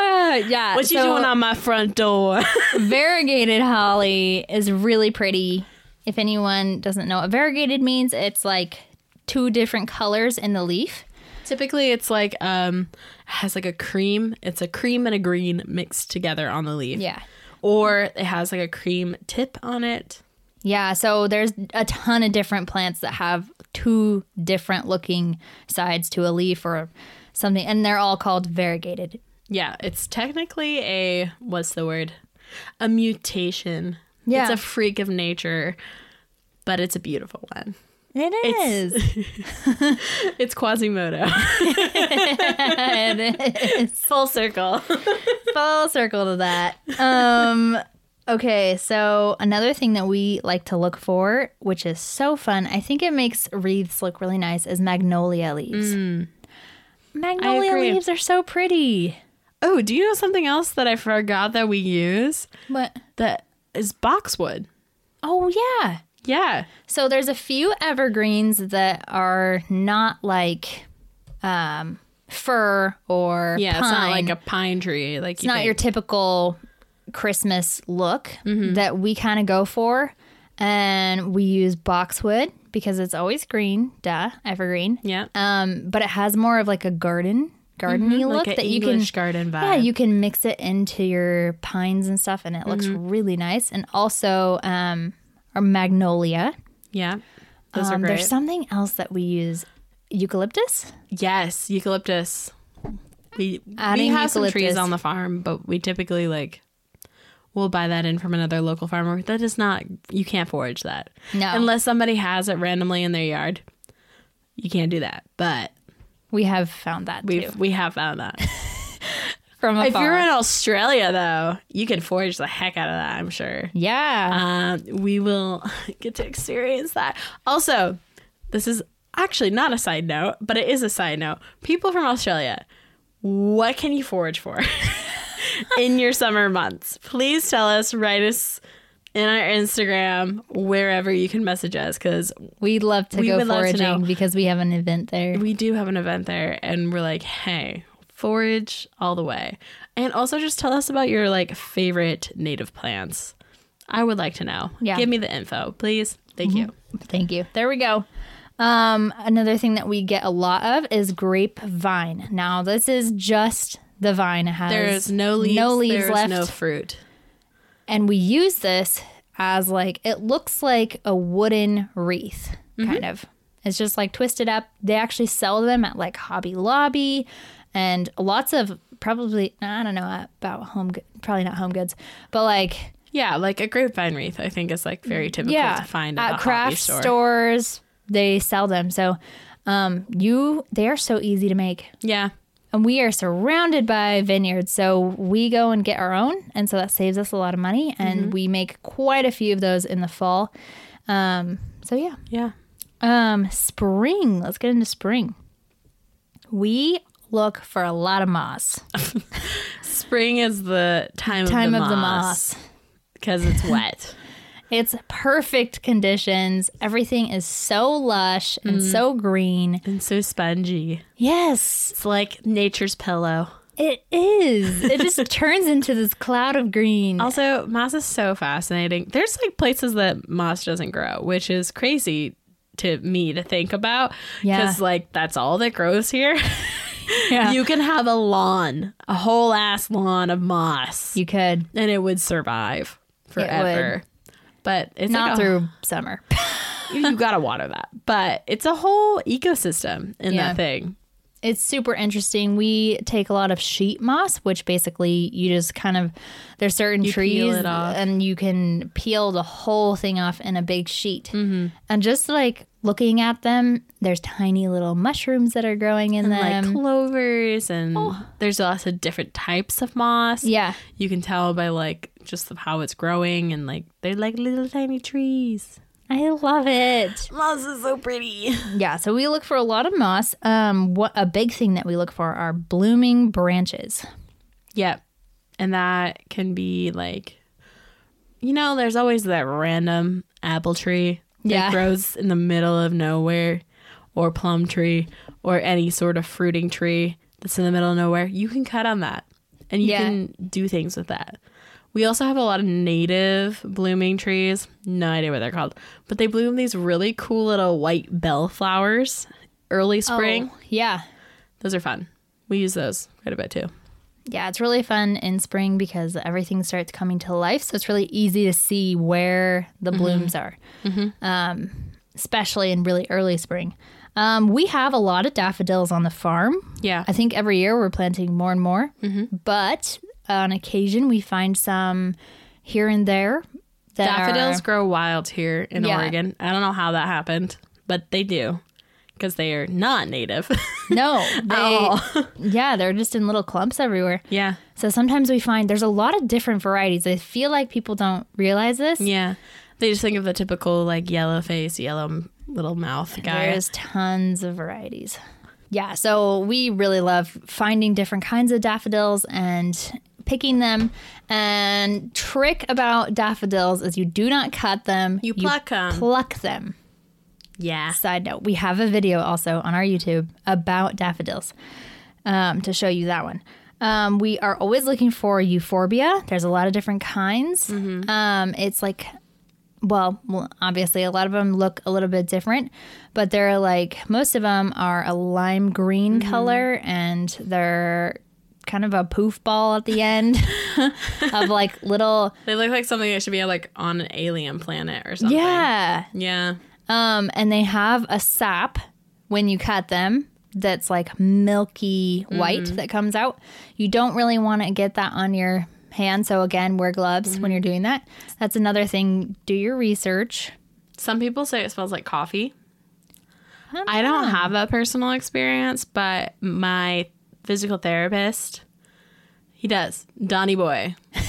Yeah. what you so doing on my front door? variegated holly is really pretty. If anyone doesn't know what variegated means, it's like two different colors in the leaf. Typically, it's like um has like a cream. It's a cream and a green mixed together on the leaf. Yeah. Or it has like a cream tip on it. Yeah, so there's a ton of different plants that have two different looking sides to a leaf or something, and they're all called variegated. Yeah, it's technically a what's the word? A mutation. Yeah. It's a freak of nature, but it's a beautiful one. It is. It's Quasimodo. it is. Full circle. Full circle to that. Um, okay, so another thing that we like to look for, which is so fun, I think it makes wreaths look really nice, is magnolia leaves. Magnolia leaves are so pretty. Oh, do you know something else that I forgot that we use? But That is boxwood. oh yeah. Yeah. So there's a few evergreens that are not like um, fir or Yeah, it's not like a pine tree. Like it's not your typical Christmas look Mm-hmm. that we kind of go for, and we use boxwood because it's always green, duh, evergreen. Yeah. Um, but it has more of like a garden, gardeny look Mm-hmm. like that you can garden vibe. yeah, you can mix it into your pines and stuff, and it looks Mm-hmm. really nice. And also, um, our magnolia. Yeah. Those are Um, great. there's something else that we use. Eucalyptus. yes, eucalyptus. We we Adding have some trees on the farm, but we typically like we'll buy that in from another local farmer. That is not you can't forage that. No. Unless somebody has it randomly in their yard. You can't do that. But We have found that we too we have found that. from afar. if you're in Australia though, you can forage the heck out of that, I'm sure. yeah, Um, we will get to experience that. Also, this is actually not a side note, but it is a side note. People from Australia, what can you forage for in your summer months? Please tell us, write us in our Instagram, wherever you can message us, because we'd love to we go foraging because we have an event there. we do have an event there, and we're like, hey, forage all the way. And also just tell us about your like favorite native plants. I would like to know. Yeah. Give me the info, please. Thank you. Thank you. There we go. Um, another thing that we get a lot of is grapevine. Now, this is just the vine. It has There's no leaves. no leaves left, no fruit. And we use this as like it looks like a wooden wreath, Mm-hmm. kind of. It's just like twisted up. They actually sell them at like Hobby Lobby, and lots of probably I don't know about home, probably not home goods, but like Yeah, like a grapevine wreath, I think is like very typical yeah, to find at craft hobby store. stores. They sell them. So, um, you they are so easy to make, Yeah, and we are surrounded by vineyards. So we go and get our own, and so that saves us a lot of money. And Mm-hmm. we make quite a few of those in the fall. Um, so yeah, yeah. um, spring. Let's get into spring. We look for a lot of moss. Spring is the time, Time of the of moss. because it's wet. It's perfect conditions. Everything is so lush and Mm. so green. and so spongy. Yes, It's like nature's pillow. It is. It just turns into this cloud of green. Also, moss is so fascinating. There's like places that moss doesn't grow, which is crazy to me to think about. Yeah. Because like that's all that grows here. Yeah. You can have a lawn, a whole ass lawn of moss, You could. and it would survive forever. But it's Not like a- through summer. you, gotta water that. But it's a whole ecosystem in Yeah. that thing. It's super interesting. We take a lot of sheet moss, which basically you just kind of there's certain You trees peel it off. and you can peel the whole thing off in a big sheet. Mm-hmm. And just like looking at them, there's tiny little mushrooms that are growing in like them. Like clovers and there's lots of different types of moss. yeah. You can tell by like just of how it's growing and like they're like little tiny trees. I love it. Moss is so pretty. Yeah, so we look for a lot of moss. Um, what a big thing that we look for are blooming branches. Yep. And that can be like you know, there's always that random apple tree that Yeah. grows in the middle of nowhere or plum tree or any sort of fruiting tree that's in the middle of nowhere. You can cut on that and you Yeah. can do things with that. We also have a lot of native blooming trees. No idea what they're called, but they bloom these really cool little white bell flowers early spring. Oh, yeah. Those are fun. We use those quite a bit too. Yeah, it's really fun in spring because everything starts coming to life. So it's really easy to see where the blooms are, um, especially in really early spring. Um, we have a lot of daffodils on the farm. Yeah. I think every year we're planting more and more. But on occasion, we find some here and there that Daffodils are- grow wild here in Yeah. Oregon. I don't know how that happened, but they do because they are not native. no, they, all. yeah, they're just in little clumps everywhere. yeah. So sometimes we find there's a lot of different varieties. I feel like people don't realize this. Yeah. They just think of the typical like yellow face, yellow little mouth guy. There's tons of varieties. Yeah, so we really love finding different kinds of daffodils and picking them. And trick about daffodils is you do not cut them. You pluck them. Pluck them. yeah. Side note: We have a video also on our YouTube about daffodils um, to show you that one. Um, we are always looking for euphorbia. There's a lot of different kinds. Um, it's like, well, well, obviously, a lot of them look a little bit different, but they're like most of them are a lime green color, and they're kind of a poof ball at the end of like little. They look like something that should be like on an alien planet or something. Yeah, Yeah. Um, and they have a sap when you cut them that's like milky white that comes out. You don't really want to get that on your hand. So again, wear gloves when you're doing that. That's another thing. Do your research. Some people say it smells like coffee. I don't have a personal experience, but my physical therapist, he does. Donnie Boy.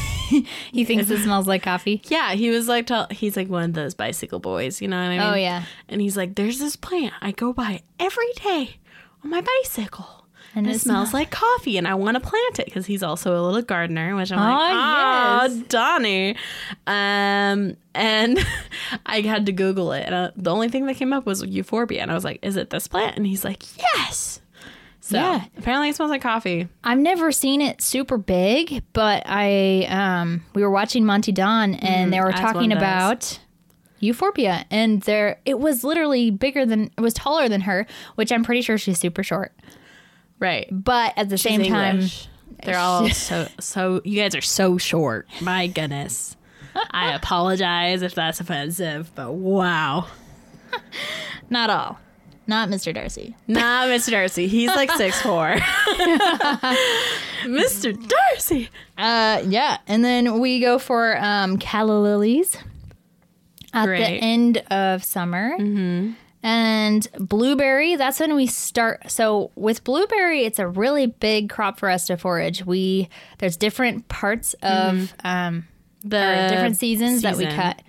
He thinks it smells like coffee. Yeah, he was like, tell, he's like one of those bicycle boys, you know what I mean? Oh, yeah. And he's like, there's this plant I go by every day on my bicycle. And And it smells like coffee, and I want to plant it because he's also a little gardener, which I'm like, Ah, oh, yes. Donnie. Um, and I had to Google it, and uh, the only thing that came up was euphorbia, and I was like, is it this plant? And he's like, yes. So Yeah. apparently, it smells like coffee. I've never seen it super big, but I um we were watching Monty Don and they were talking about euphorbia and there it was literally bigger than it was taller than her, which I'm pretty sure she's super short. Right. But at the same She's time they're all so so. You guys are so short. My goodness. I apologize if that's offensive, but wow. not all. Not Mr. Darcy. Nah, Mr. Darcy. He's like six four. Mr. Darcy. Uh yeah, and then we go for um calla lilies at Great. the end of summer. Mm-hmm. And blueberry, that's when we start. So with blueberry, it's a really big crop for us to forage. We there's different parts of um, The different seasons that we cut.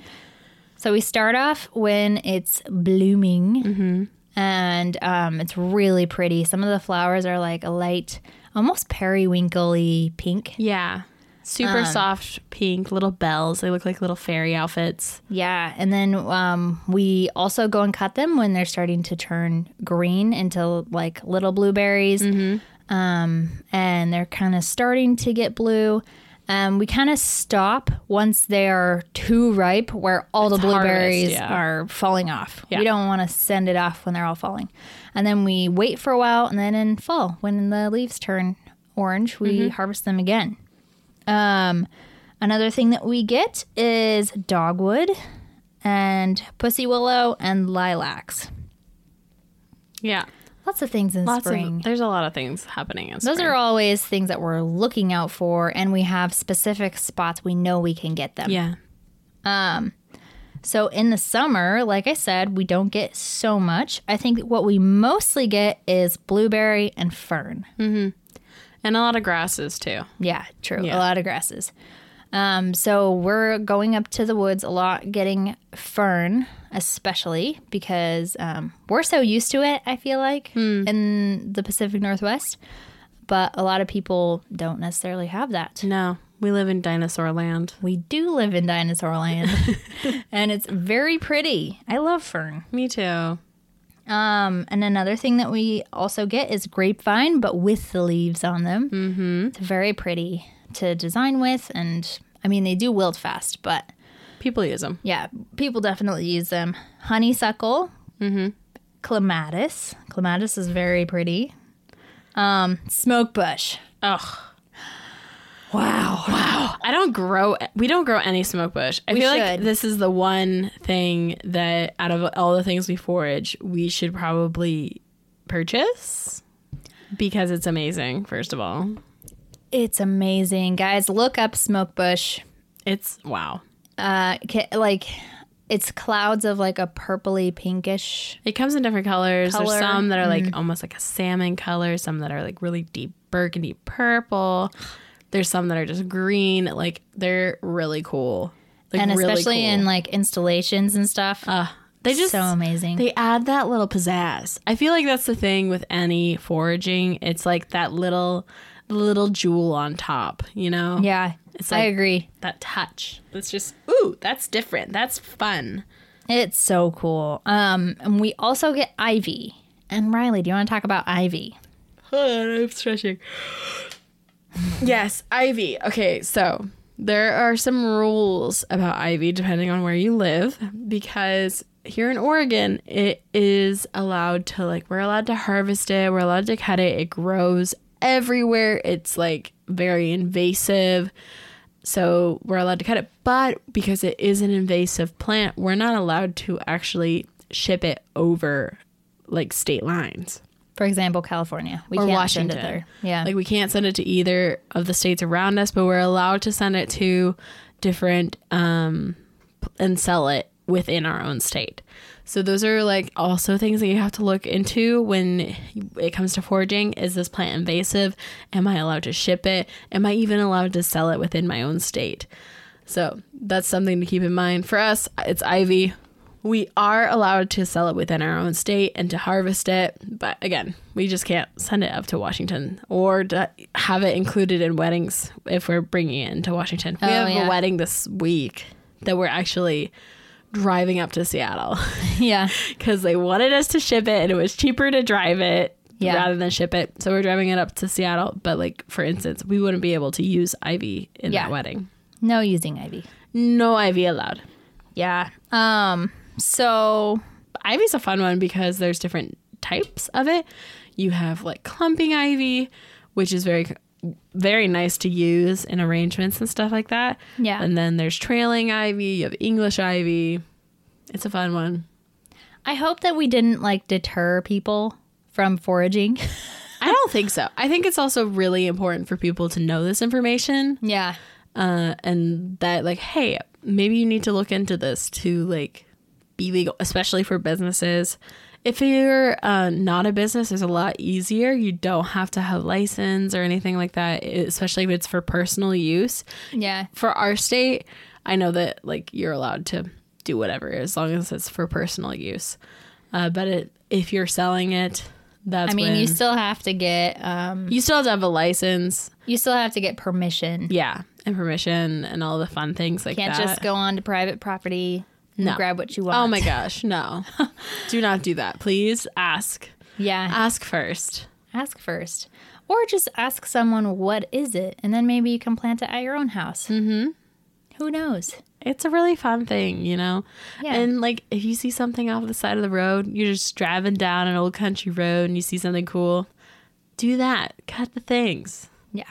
So we start off when it's blooming, Mm-hmm. And um, it's really pretty. Some of the flowers are like a light, almost periwinkly pink. Yeah. Super Um, soft pink little bells. They look like little fairy outfits. Yeah, and then um, we also go and cut them when they're starting to turn green into like little blueberries, um, and they're kind of starting to get blue. Um, we kind of stop once they are too ripe, where all the It's harvest, blueberries yeah. are falling off. Yeah. We don't want to send it off when they're all falling, and then we wait for a while, and then in fall, when the leaves turn orange, we harvest them again. Um, another thing that we get is dogwood and pussy willow and lilacs. Yeah. Lots of things in Lots spring. of there's a lot of things happening in spring. Those spring. are always things that we're looking out for, and we have specific spots we know we can get them. yeah. Um, so in the summer, like I said, we don't get so much. I think what we mostly get is blueberry and fern. Mm-hmm. And a lot of grasses too. Yeah, true. Yeah. A lot of grasses. Um, so we're going up to the woods a lot, getting fern, especially because um, we're so used to it. I feel like in the Pacific Northwest, but a lot of people don't necessarily have that. No, we live in dinosaur land. We do live in dinosaur land, and it's very pretty. I love fern. Me too. Um, and another thing that we also get is grapevine, but with the leaves on them. Mm-hmm. It's very pretty to design with, and I mean they do wilt fast, but People use them. yeah, people definitely use them. Honeysuckle, mm-hmm. clematis. Clematis is very pretty. Um, smoke bush. Ugh. Wow. Wow. I don't grow. We don't grow any smoke bush. I We feel like this is the one thing that out of all the things we forage, we should probably purchase because it's amazing. First of all, It's amazing, guys. Look up smoke bush. it's wow. Uh, like it's clouds of like a purpley pinkish. It comes in different colors. Color. There's some that are like almost like a salmon color. Some that are like really deep burgundy purple. There's some that are just green. Like they're really cool. Like, and really especially cool. in like installations and stuff. Uh, they just so amazing. They add that little pizzazz. I feel like that's the thing with any foraging. It's like that little little jewel on top, you know? yeah, It's I agree. That touch. That's just ooh, that's different. That's fun. It's so cool. Um, and we also get ivy. And Riley, do you want to talk about ivy? Hold on, I'm stretching. yes, ivy. Okay, so there are some rules about ivy depending on where you live because here in Oregon, it is allowed to like we're allowed to harvest it, we're allowed to cut it. It grows everywhere. It's like very invasive. So we're allowed to cut it, but because it is an invasive plant, we're not allowed to actually ship it over like state lines For example, California. We or can't Washington. send it there. Yeah. Like we can't send it to either of the states around us, but we're allowed to send it to different um and sell it within our own state. So those are like also things that you have to look into when it comes to foraging. Is this plant invasive? Am I allowed to ship it? Am I even allowed to sell it within my own state? So that's something to keep in mind. For us, it's ivy. We are allowed to sell it within our own state and to harvest it, but again, we just can't send it up to Washington or to have it included in weddings if we're bringing it into Washington. We Oh, have yeah. a wedding this week that we're actually driving up to Seattle yeah. because they wanted us to ship it and it was cheaper to drive it Yeah. rather than ship it. So we're driving it up to Seattle. But like for instance, we wouldn't be able to use ivy in Yeah. that wedding. No using ivy. No ivy allowed. Yeah. Um, so Ivy's a fun one because there's different types of it. You have like clumping ivy, which is very very nice to use in arrangements and stuff like that. Yeah. And then there's trailing ivy, you have English ivy. It's a fun one. I hope that we didn't like deter people from foraging. I don't think so. I think it's also really important for people to know this information yeah. uh, and that like hey maybe you need to look into this to like be legal especially for businesses if you're uh, not a business it's a lot easier. You don't have to have license or anything like that especially if it's for personal use. Yeah. for our state i know that like you're allowed to do whatever as long as it's for personal use. Uh, but it, if you're selling it that's I mean, you still have to get um you still have to have a license. you still have to get permission. yeah and permission and all the fun things like You Can't that. just go on to private property No. grab what you want. Oh my gosh, no. do not do that. Please ask. Yeah. Ask first. ask first. Or just ask someone what is it and then maybe you can plant it at your own house. Mm-hmm. Who knows? It's a really fun thing, you know? Yeah. And like if you see something off the side of the road, you're just driving down an old country road and you see something cool, do that. Cut the things. Yeah.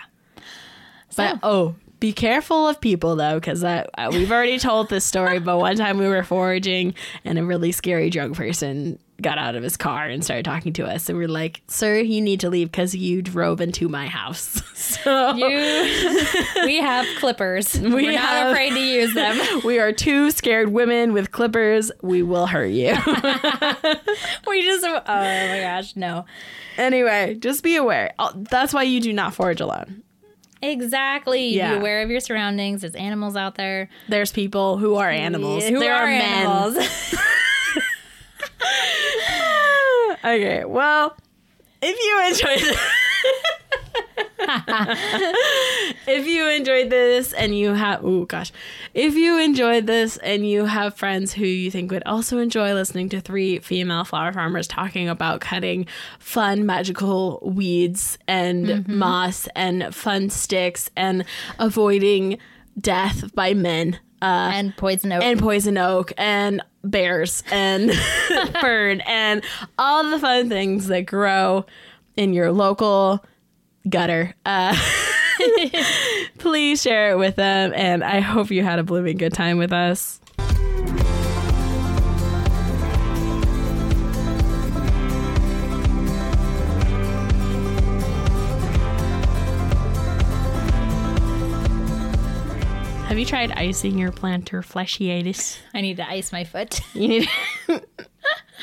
But oh, be careful of people though, because uh, we've already told this story. But one time we were foraging, and a really scary drunk person got out of his car and started talking to us. And we're like, "Sir, you need to leave because you drove into my house." so You, we have clippers. We We're have- not afraid to use them. we are two scared women with clippers. We will hurt you. We just, oh my gosh, no. anyway, just be aware. That's why you do not forage alone. Exactly. Yeah. Be aware of your surroundings. There's animals out there. There's people who are animals. Who there are, are, men. animals. Okay, well, if you enjoyed if you enjoyed this and you have, oh gosh, if you enjoyed this and you have friends who you think would also enjoy listening to three female flower farmers talking about cutting fun magical weeds and moss and fun sticks and avoiding death by men. Uh, and poison oak. and poison oak and bears and fern and all the fun things that grow in your local gutter. Uh, please share it with them, and I hope you had a blooming good time with us. Have you tried icing your plantar fasciitis? I need to ice my foot. You need